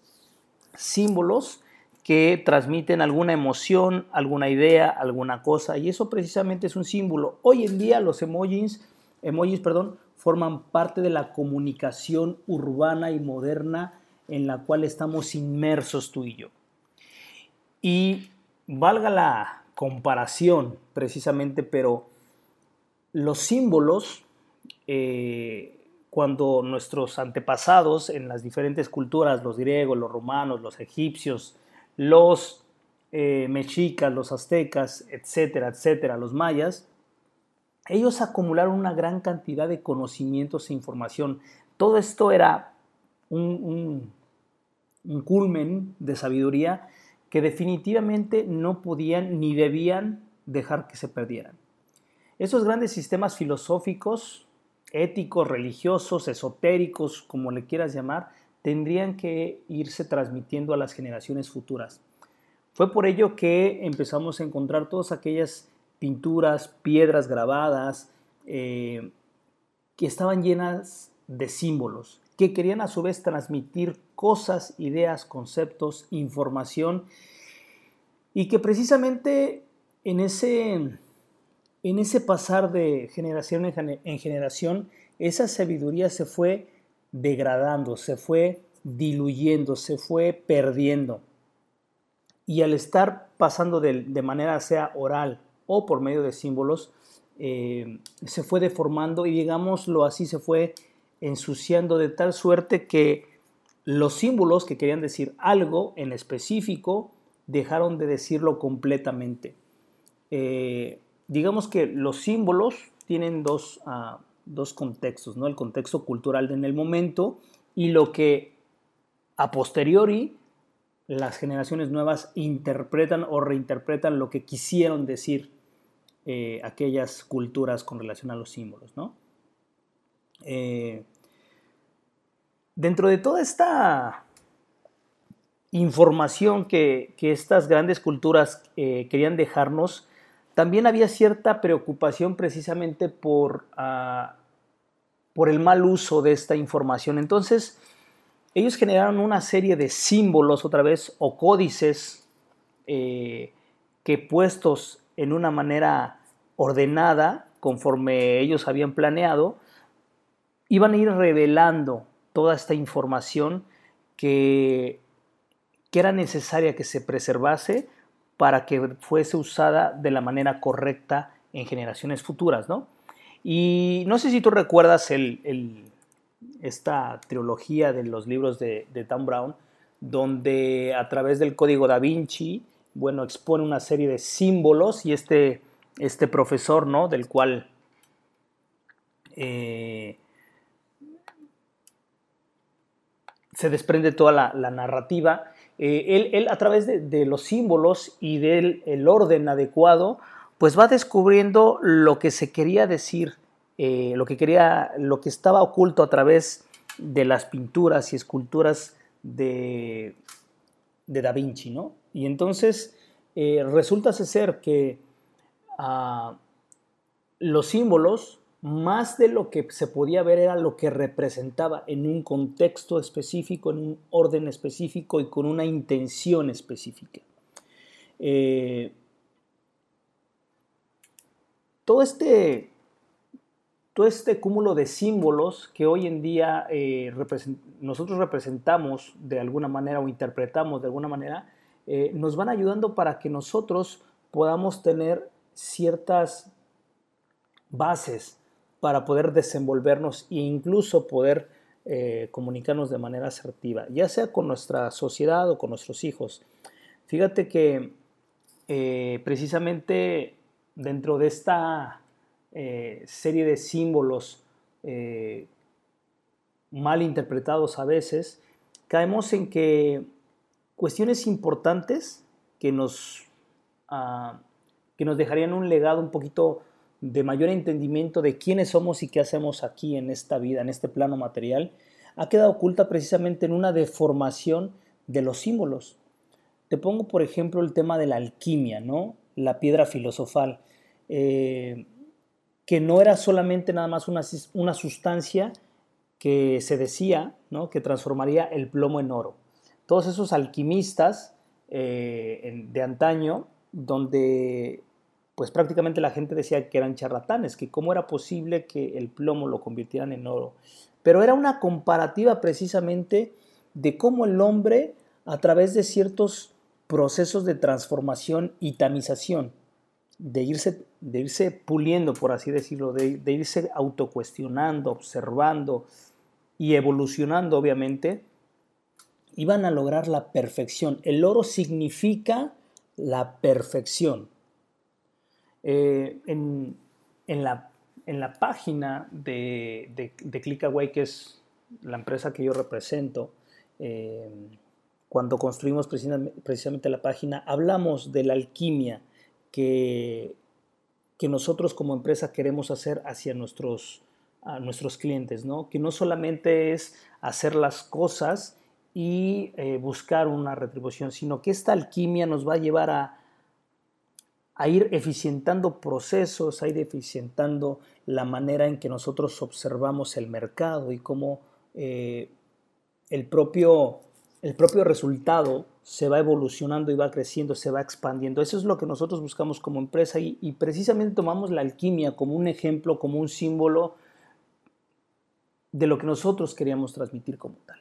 símbolos que transmiten alguna emoción, alguna idea, alguna cosa, y eso precisamente es un símbolo. Hoy en día los emojis emojis, perdón, forman parte de la comunicación urbana y moderna en la cual estamos inmersos tú y yo. Y valga la comparación precisamente, pero los símbolos, eh, cuando nuestros antepasados en las diferentes culturas, los griegos, los romanos, los egipcios, los eh, mexicas, los aztecas, etcétera, etcétera, los mayas, ellos acumularon una gran cantidad de conocimientos e información. Todo esto era un, un culmen de sabiduría que definitivamente no podían ni debían dejar que se perdieran. Esos grandes sistemas filosóficos, éticos, religiosos, esotéricos, como le quieras llamar, tendrían que irse transmitiendo a las generaciones futuras. Fue por ello que empezamos a encontrar todas aquellas pinturas, piedras grabadas, eh, que estaban llenas de símbolos, que querían a su vez transmitir cosas, ideas, conceptos, información, y que precisamente en ese, en ese pasar de generación en generación, esa sabiduría se fue degradando, se fue diluyendo, se fue perdiendo. Y al estar pasando de, de manera sea oral o por medio de símbolos, eh, se fue deformando y digámoslo así, se fue ensuciando de tal suerte que los símbolos que querían decir algo en específico dejaron de decirlo completamente. Eh, digamos que los símbolos tienen dos, ah, dos, contextos, ¿no? el contexto cultural en el momento y lo que a posteriori las generaciones nuevas interpretan o reinterpretan lo que quisieron decir eh, aquellas culturas con relación a los símbolos. ¿no? Eh, dentro de toda esta información que, estas grandes culturas eh, querían dejarnos, también había cierta preocupación precisamente por, ah, por el mal uso de esta información. Entonces, ellos generaron una serie de símbolos otra vez o códices que puestos en una manera ordenada, conforme ellos habían planeado, iban a ir revelando toda esta información que, que era necesaria que se preservase para que fuese usada de la manera correcta en generaciones futuras, ¿no? Y no sé si tú recuerdas el, esta trilogía de los libros de, de Dan Brown, donde a través del código da Vinci, bueno, expone una serie de símbolos y este, este profesor, ¿no? Del cual eh, se desprende toda la, narrativa. Eh, él, a través de, los símbolos y del el orden adecuado, pues va descubriendo lo que se quería decir, eh, lo que quería, lo que estaba oculto a través de las pinturas y esculturas de, de Da Vinci, ¿no? Y entonces eh, resulta ser que ah, los símbolos, más de lo que se podía ver era lo que representaba en un contexto específico, en un orden específico y con una intención específica. Eh, todo este todo este cúmulo de símbolos que hoy en día eh, nosotros representamos de alguna manera o interpretamos de alguna manera, eh, nos van ayudando para que nosotros podamos tener ciertas bases para poder desenvolvernos e incluso poder eh, comunicarnos de manera asertiva, ya sea con nuestra sociedad o con nuestros hijos. Fíjate que eh, precisamente dentro de esta serie de símbolos mal interpretados a veces, caemos en que cuestiones importantes que nos, ah, que nos dejarían un legado un poquito de mayor entendimiento de quiénes somos y qué hacemos aquí en esta vida, en este plano material, ha quedado oculta precisamente en una deformación de los símbolos. Te pongo, por ejemplo, el tema de la alquimia, ¿no? La piedra filosofal, eh, que no era solamente nada más una, una sustancia que se decía, ¿no? Que transformaría el plomo en oro todos esos alquimistas eh, de antaño, donde pues prácticamente la gente decía que eran charlatanes, que cómo era posible que el plomo lo convirtieran en oro. Pero era una comparativa precisamente de cómo el hombre, a través de ciertos procesos de transformación y tamización, de irse, de irse puliendo, por así decirlo, de, de irse autocuestionando, observando y evolucionando, obviamente, iban a lograr la perfección. El oro significa la perfección. Eh, en, la, en, la, página de, de, Clickaway, que es la empresa que yo represento, eh, cuando construimos precisamente, la página, hablamos de la alquimia que, que nosotros como empresa queremos hacer hacia nuestros, a nuestros clientes, ¿no? que no solamente es hacer las cosas y eh, buscar una retribución, sino que esta alquimia nos va a llevar a, a ir eficientando procesos, a ir eficientando la manera en que nosotros observamos el mercado y cómo eh, el, propio, el propio resultado se va evolucionando y va creciendo, se va expandiendo. Eso es lo que nosotros buscamos como empresa y, y precisamente tomamos la alquimia como un ejemplo, como un símbolo de lo que nosotros queríamos transmitir como tal.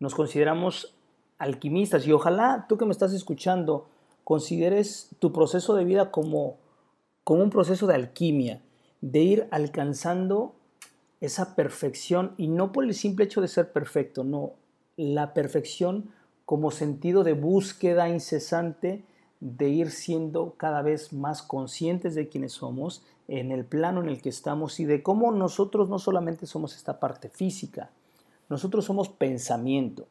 Nos consideramos alquimistas y ojalá tú que me estás escuchando, consideres tu proceso de vida como, como un proceso de alquimia, de ir alcanzando esa perfección y no por el simple hecho de ser perfecto, no, la perfección como sentido de búsqueda incesante de ir siendo cada vez más conscientes de quiénes somos, en el plano en el que estamos y de cómo nosotros no solamente somos esta parte física, nosotros somos pensamiento.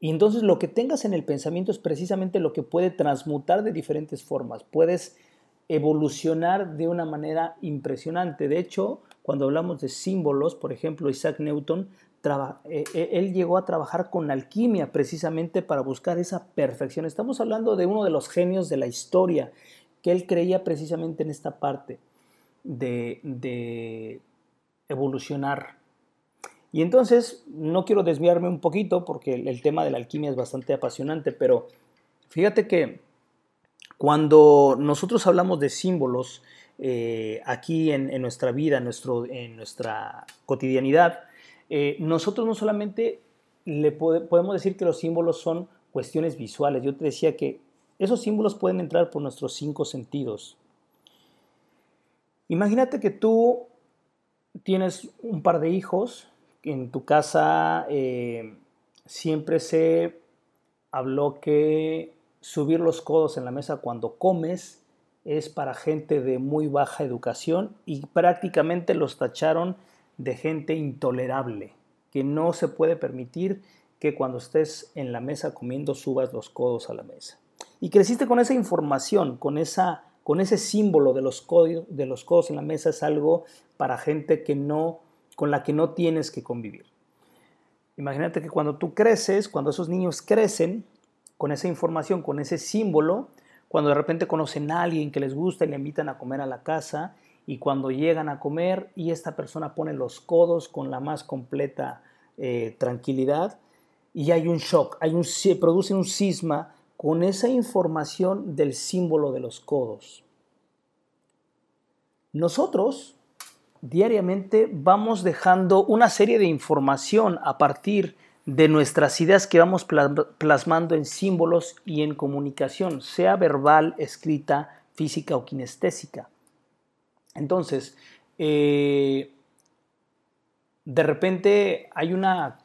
Y entonces lo que tengas en el pensamiento es precisamente lo que puede transmutar de diferentes formas. Puedes evolucionar de una manera impresionante. De hecho, cuando hablamos de símbolos, por ejemplo, Isaac Newton, eh, eh, él llegó a trabajar con alquimia precisamente para buscar esa perfección. Estamos hablando de uno de los genios de la historia, que él creía precisamente en esta parte de, de evolucionar y entonces, no quiero desviarme un poquito porque el, tema de la alquimia es bastante apasionante, pero fíjate que cuando nosotros hablamos de símbolos eh, aquí en, nuestra vida, en, nuestro, en nuestra cotidianidad, eh, nosotros no solamente le podemos decir que los símbolos son cuestiones visuales. Yo te decía que esos símbolos pueden entrar por nuestros cinco sentidos. Imagínate que tú tienes un par de hijos en tu casa eh, siempre se habló que subir los codos en la mesa cuando comes es para gente de muy baja educación y prácticamente los tacharon de gente intolerable, que no se puede permitir que cuando estés en la mesa comiendo subas los codos a la mesa. Y creciste con esa información, con, esa, con ese símbolo de los, de los codos en la mesa, es algo para gente que no con la que no tienes que convivir. Imagínate que cuando tú creces, cuando esos niños crecen con esa información, con ese símbolo, cuando de repente conocen a alguien que les gusta y le invitan a comer a la casa, y cuando llegan a comer y esta persona pone los codos con la más completa eh, tranquilidad, y hay un shock, hay un, se produce un cisma con esa información del símbolo de los codos. Nosotros diariamente vamos dejando una serie de información a partir de nuestras ideas que vamos plasmando en símbolos y en comunicación, sea verbal, escrita, física o kinestésica. Entonces, eh, de repente hay una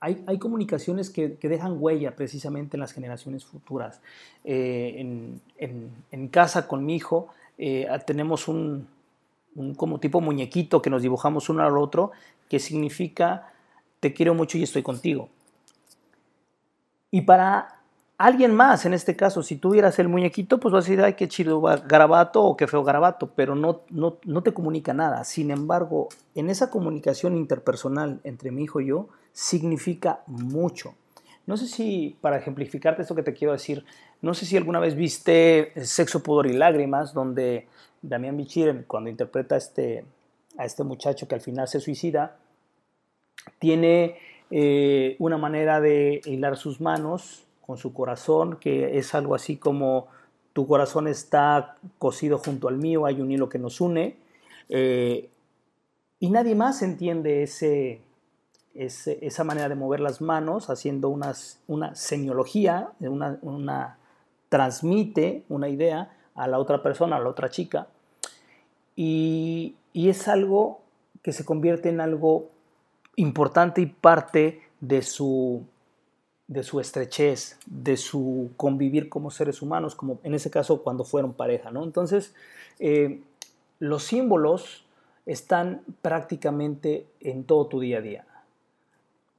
hay, comunicaciones que, dejan huella precisamente en las generaciones futuras. Eh, en, casa con mi hijo eh, tenemos un, un como tipo muñequito que nos dibujamos uno al otro, que significa te quiero mucho y estoy contigo. Y para alguien más, en este caso, si tuvieras el muñequito, pues vas a decir, ay, qué chido garabato o qué feo garabato, pero no, no, no te comunica nada. Sin embargo, en esa comunicación interpersonal entre mi hijo y yo, significa mucho. No sé si, para ejemplificarte esto que te quiero decir, no sé si alguna vez viste Sexo, Pudor y Lágrimas, donde Damián Bichir, cuando interpreta a este, a este muchacho que al final se suicida, tiene eh, una manera de hilar sus manos con su corazón, que es algo así como tu corazón está cosido junto al mío, hay un hilo que nos une, eh, y nadie más entiende ese, esa manera de mover las manos haciendo unas, una semiología, una, transmite una idea a la otra persona, a la otra chica, y, es algo que se convierte en algo importante y parte de su, de su estrechez, de su convivir como seres humanos, como en ese caso cuando fueron pareja, ¿no? Entonces, eh, los símbolos están prácticamente en todo tu día a día.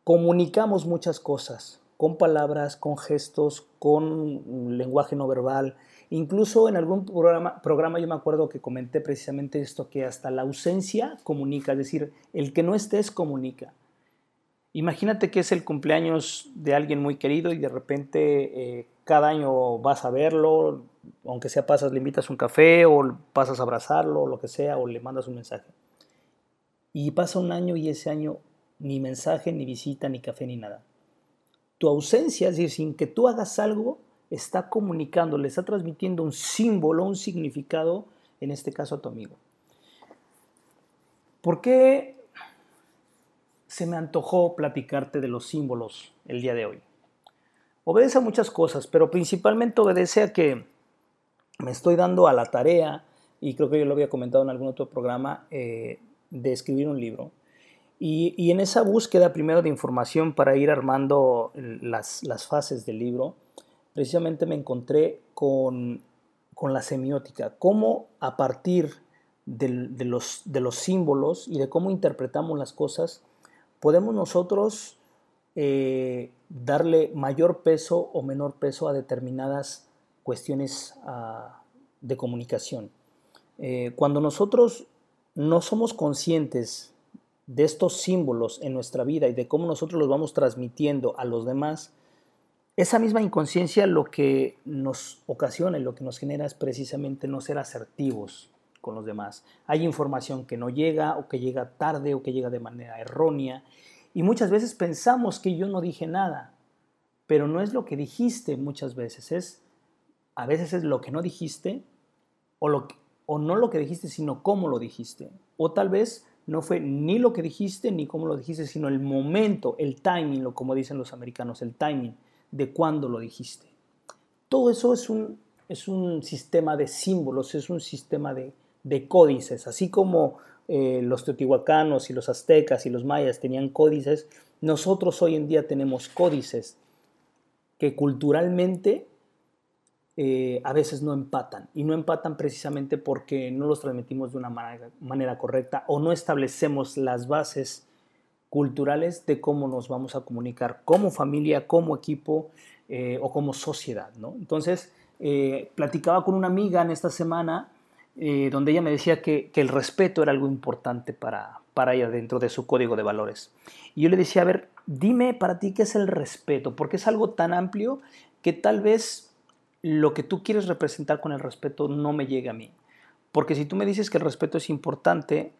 Comunicamos muchas cosas, con palabras, con gestos, con lenguaje no verbal. Incluso en algún programa, programa yo me acuerdo que comenté precisamente esto, que hasta la ausencia comunica, es decir, el que no estés comunica. Imagínate que es el cumpleaños de alguien muy querido y de repente eh, cada año vas a verlo, aunque sea pasas, le invitas un café o pasas a abrazarlo, o lo que sea, o le mandas un mensaje. Y pasa un año y ese año ni mensaje, ni visita, ni café, ni nada. Tu ausencia, es decir, sin que tú hagas algo, está comunicando, le está transmitiendo un símbolo, un significado, en este caso a tu amigo. ¿Por qué se me antojó platicarte de los símbolos el día de hoy. Obedece a muchas cosas, pero principalmente obedece a que me estoy dando a la tarea, y creo que yo lo había comentado en algún otro programa, eh, de escribir un libro. Y, en esa búsqueda primero de información para ir armando las, fases del libro, precisamente me encontré con, la semiótica, cómo a partir de, los, de los símbolos y de cómo interpretamos las cosas, podemos nosotros eh, darle mayor peso o menor peso a determinadas cuestiones ah, de comunicación. Eh, cuando nosotros no somos conscientes de estos símbolos en nuestra vida y de cómo nosotros los vamos transmitiendo a los demás, esa misma inconsciencia lo que nos ocasiona y lo que nos genera es precisamente no ser asertivos con los demás. Hay información que no llega o que llega tarde o que llega de manera errónea y muchas veces pensamos que yo no dije nada, pero no es lo que dijiste muchas veces, es a veces es lo que no dijiste o, lo o no lo que dijiste, sino cómo lo dijiste. O tal vez no fue ni lo que dijiste ni cómo lo dijiste, sino el momento, el timing, lo como dicen los americanos, el timing de cuándo lo dijiste. Todo eso es un, es un sistema de símbolos, es un sistema de, de códices, así como eh, los teotihuacanos y los aztecas y los mayas tenían códices, nosotros hoy en día tenemos códices que culturalmente eh, a veces no empatan. Y no empatan precisamente porque no los transmitimos de una manera, correcta o no establecemos las bases culturales de cómo nos vamos a comunicar como familia, como equipo eh, o como sociedad. ¿no? Entonces, platicaba con una amiga en esta semana eh, donde ella me decía que, el respeto era algo importante para, para ella dentro de su código de valores. Y yo le decía, a ver, dime para ti qué es el respeto, porque es algo tan amplio que tal vez lo que tú quieres representar con el respeto no me llegue a mí. Porque si tú me dices que el respeto es importante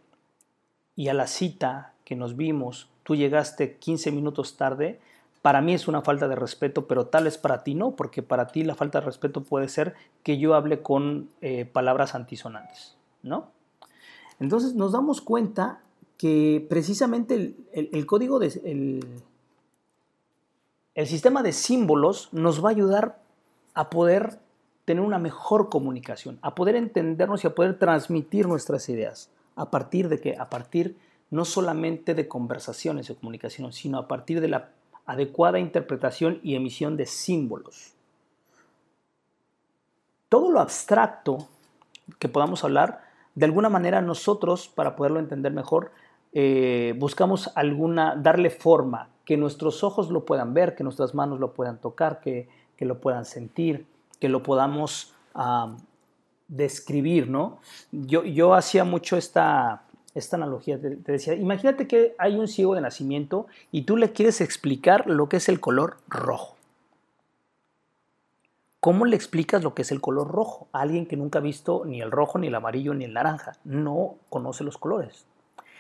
y a la cita que nos vimos tú llegaste 15 minutos tarde, para mí es una falta de respeto, pero tal es para ti no, porque para ti la falta de respeto puede ser que yo hable con eh, palabras antisonantes, ¿no? Entonces nos damos cuenta que precisamente el, código de... El, el sistema de símbolos nos va a ayudar a poder tener una mejor comunicación, a poder entendernos y a poder transmitir nuestras ideas. ¿A partir de qué? A partir no solamente de conversaciones de comunicación, sino a partir de la adecuada interpretación y emisión de símbolos. Todo lo abstracto que podamos hablar, de alguna manera nosotros, para poderlo entender mejor, eh, buscamos alguna, darle forma, que nuestros ojos lo puedan ver, que nuestras manos lo puedan tocar, que, lo puedan sentir, que lo podamos describir, ¿no? Yo, yo hacía mucho esta, esta analogía. Te, decía, imagínate que hay un ciego de nacimiento y tú le quieres explicar lo que es el color rojo. ¿Cómo le explicas lo que es el color rojo a alguien que nunca ha visto ni el rojo, ni el amarillo, ni el naranja? No conoce los colores.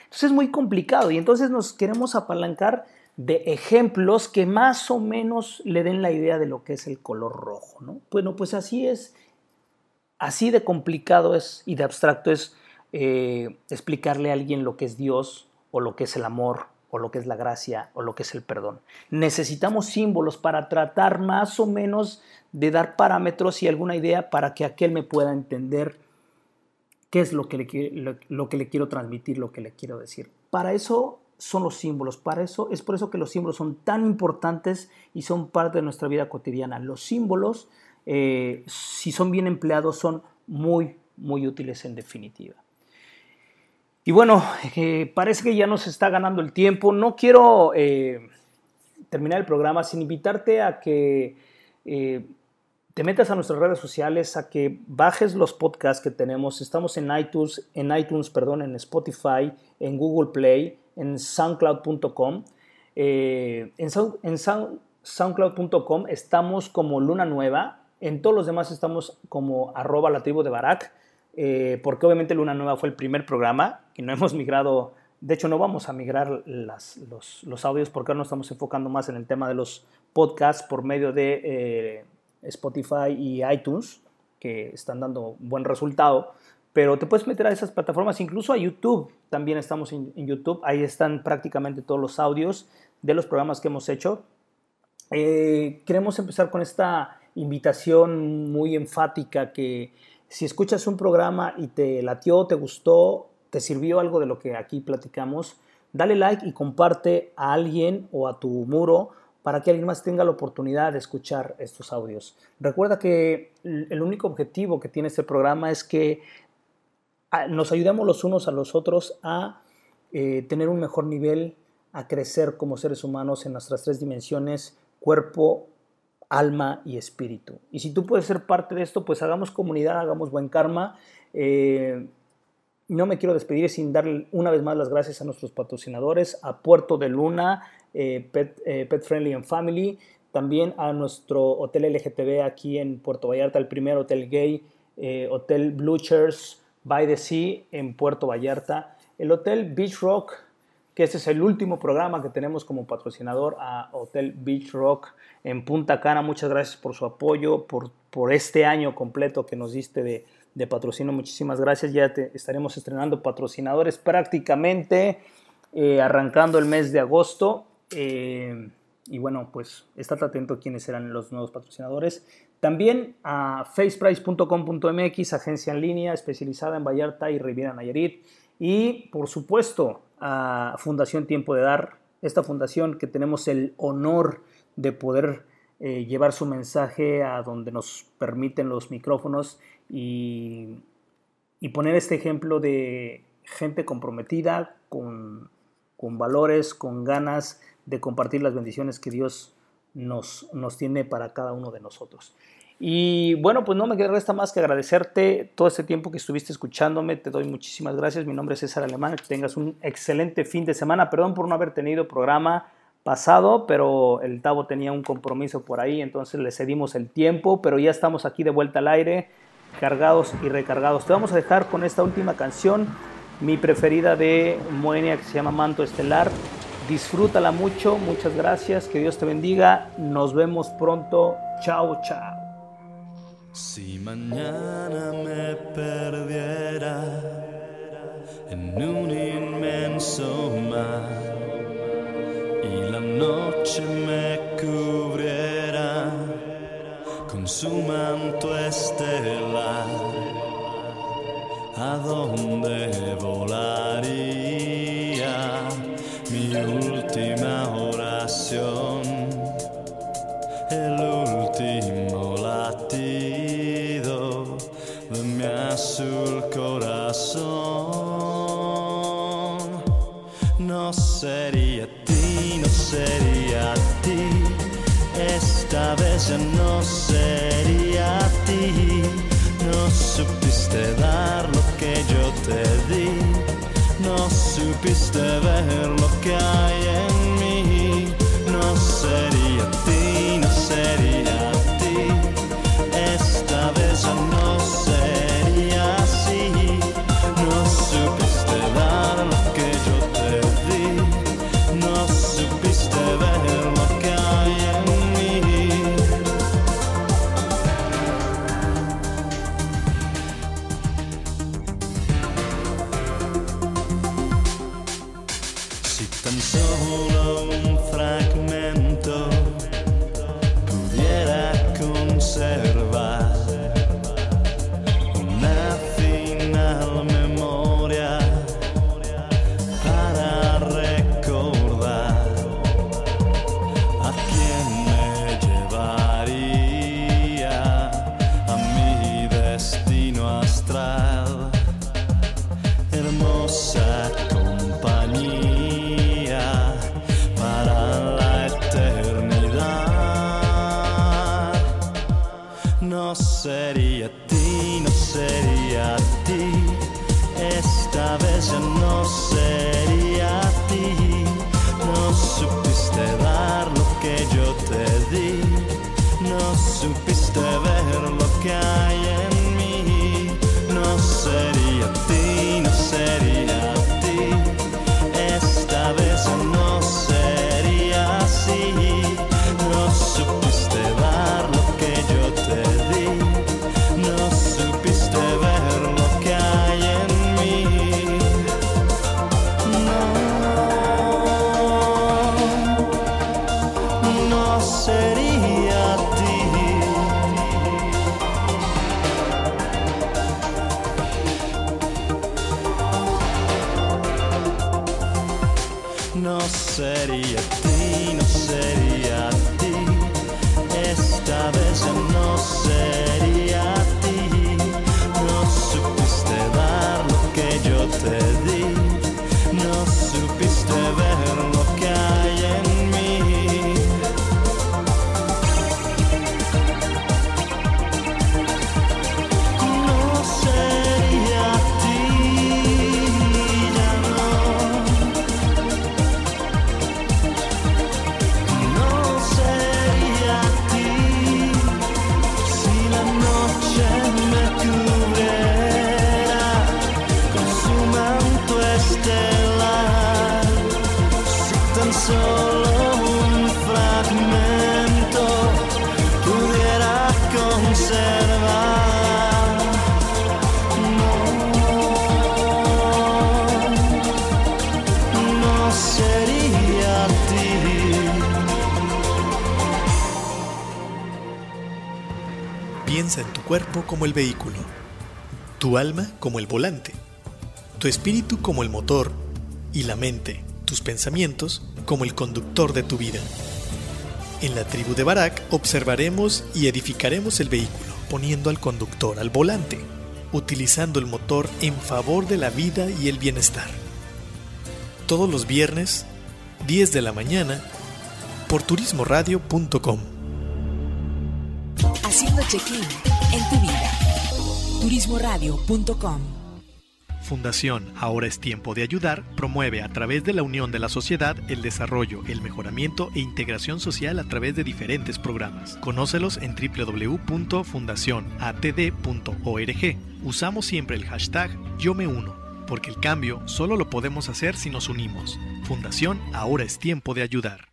Entonces es muy complicado y entonces nos queremos apalancar de ejemplos que más o menos le den la idea de lo que es el color rojo. ¿no? Bueno, pues así es así de complicado es y de abstracto es eh, explicarle a alguien lo que es Dios o lo que es el amor o lo que es la gracia o lo que es el perdón. Necesitamos símbolos para tratar más o menos de dar parámetros y alguna idea para que aquel me pueda entender qué es lo que le, lo que le quiero transmitir, lo que le quiero decir. Para eso son los símbolos, para eso es por eso que los símbolos son tan importantes y son parte de nuestra vida cotidiana. Los símbolos, eh, si son bien empleados, son muy, muy útiles en definitiva. Y bueno, eh, parece que ya nos está ganando el tiempo. No quiero eh, terminar el programa sin invitarte a que te metas a nuestras redes sociales, a que bajes los podcasts que tenemos. Estamos en iTunes, en iTunes, perdón, en Spotify, en Google Play, en soundcloud.com. Eh, en, soundcloud.com estamos como Luna Nueva. En todos los demás estamos como arroba la tribu de Barak. Eh, porque obviamente Luna Nueva fue el primer programa y no hemos migrado. De hecho, no vamos a migrar los, los, audios porque ahora nos estamos enfocando más en el tema de los podcasts por medio de eh, Spotify y iTunes, que están dando buen resultado. Pero te puedes meter a esas plataformas, incluso a YouTube. También estamos en, YouTube. Ahí están prácticamente todos los audios de los programas que hemos hecho. Eh, queremos empezar con esta invitación muy enfática que si escuchas un programa y te latió, te gustó, te sirvió algo de lo que aquí platicamos, dale like y comparte a alguien o a tu muro para que alguien más tenga la oportunidad de escuchar estos audios. Recuerda que el único objetivo que tiene este programa es que nos ayudemos los unos a los otros a eh, tener un mejor nivel, a crecer como seres humanos en nuestras tres dimensiones, cuerpo, alma y espíritu. Y si tú puedes ser parte de esto, pues hagamos comunidad, hagamos buen karma. Eh, no me quiero despedir sin darle una vez más las gracias a nuestros patrocinadores, a Puerto de Luna, eh, Pet, Pet, Friendly and Family, también a nuestro hotel LGTB aquí en Puerto Vallarta, el primer hotel gay, Hotel Blue Chairs, by the Sea en Puerto Vallarta, el Hotel Beach Rock, que este es el último programa que tenemos como patrocinador a Hotel Beach Rock en Punta Cana. Muchas gracias por su apoyo, por, por este año completo que nos diste de, de patrocinio. Muchísimas gracias. Ya te estaremos estrenando patrocinadores prácticamente eh, arrancando el mes de agosto. Eh, y bueno, pues estate atento a quiénes serán los nuevos patrocinadores. También a faceprice.com.mx, agencia en línea especializada en Vallarta y Riviera Nayarit. Y por supuesto a Fundación Tiempo de Dar, esta fundación que tenemos el honor de poder eh, llevar su mensaje a donde nos permiten los micrófonos y, y poner este ejemplo de gente comprometida, con, con valores, con ganas de compartir las bendiciones que Dios nos, nos tiene para cada uno de nosotros. Y bueno, pues no me resta más que agradecerte todo este tiempo que estuviste escuchándome. Te doy muchísimas gracias. Mi nombre es César Alemán. Que tengas un excelente fin de semana. Perdón por no haber tenido programa pasado, pero el Tavo tenía un compromiso por ahí, entonces le cedimos el tiempo, pero ya estamos aquí de vuelta al aire, cargados y recargados. Te vamos a dejar con esta última canción, mi preferida de Moenia, que se llama Manto Estelar. Disfrútala mucho, muchas gracias, que Dios te bendiga, nos vemos pronto, chao, chao. Si mañana me perdiera en un inmenso mar y la noche me cubriera con su manto estelar, ¿a dónde volaría? mi última oración, azul corazón. No sería ti, no sería ti, esta vez ya no sería ti. No supiste dar lo que yo te di no supiste ver No sería cuerpo como el vehículo, tu alma como el volante, tu espíritu como el motor y la mente, tus pensamientos como el conductor de tu vida. En la tribu de Barak observaremos y edificaremos el vehículo poniendo al conductor al volante, utilizando el motor en favor de la vida y el bienestar. Todos los viernes, 10 de la mañana, por turismoradio.com. Haciendo check-in en tu vida. Turismoradio.com. Fundación Ahora es Tiempo de Ayudar promueve a través de la unión de la sociedad el desarrollo, el mejoramiento e integración social a través de diferentes programas. Conócelos en www.fundacionatd.org. Usamos siempre el hashtag Yo me uno, porque el cambio solo lo podemos hacer si nos unimos. Fundación Ahora es Tiempo de Ayudar.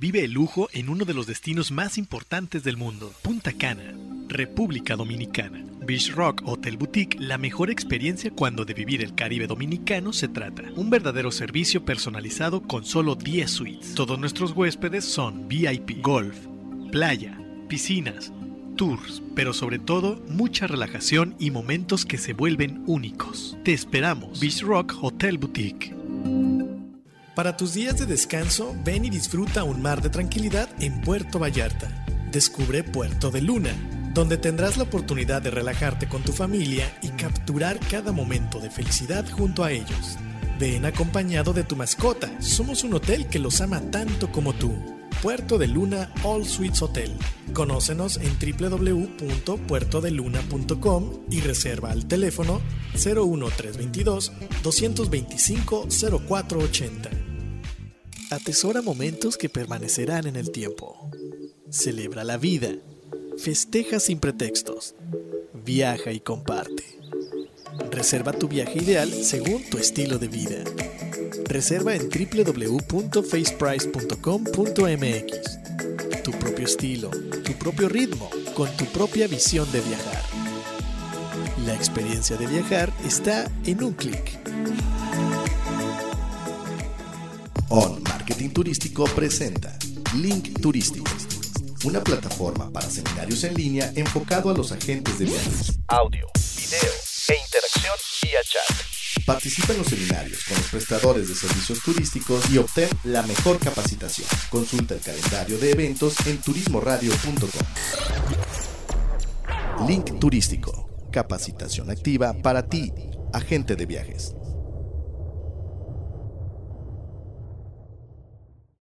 Vive el lujo en uno de los destinos más importantes del mundo, Punta Cana, República Dominicana. Beach Rock Hotel Boutique, la mejor experiencia cuando de vivir el Caribe dominicano se trata. Un verdadero servicio personalizado con solo 10 suites. Todos nuestros huéspedes son VIP, golf, playa, piscinas, tours, pero sobre todo mucha relajación y momentos que se vuelven únicos. Te esperamos. Beach Rock Hotel Boutique. Para tus días de descanso, ven y disfruta un mar de tranquilidad en Puerto Vallarta. Descubre Puerto de Luna, donde tendrás la oportunidad de relajarte con tu familia y capturar cada momento de felicidad junto a ellos. Ven acompañado de tu mascota. Somos un hotel que los ama tanto como tú. Puerto de Luna All Suites Hotel. Conócenos en www.puertodeluna.com y reserva al teléfono 01322 225 0480. Atesora momentos que permanecerán en el tiempo. Celebra la vida. Festeja sin pretextos. Viaja y comparte. Reserva tu viaje ideal según tu estilo de vida. Reserva en www.faceprice.com.mx. Tu propio estilo, tu propio ritmo, con tu propia visión de viajar. La experiencia de viajar está en un clic. On Marketing Turístico presenta Link Turístico, una plataforma para seminarios en línea enfocado a los agentes de viajes. Audio, video e interacción vía chat. Participa en los seminarios con los prestadores de servicios turísticos y obtén la mejor capacitación. Consulta el calendario de eventos en turismoradio.com. Link Turístico, capacitación activa para ti, agente de viajes.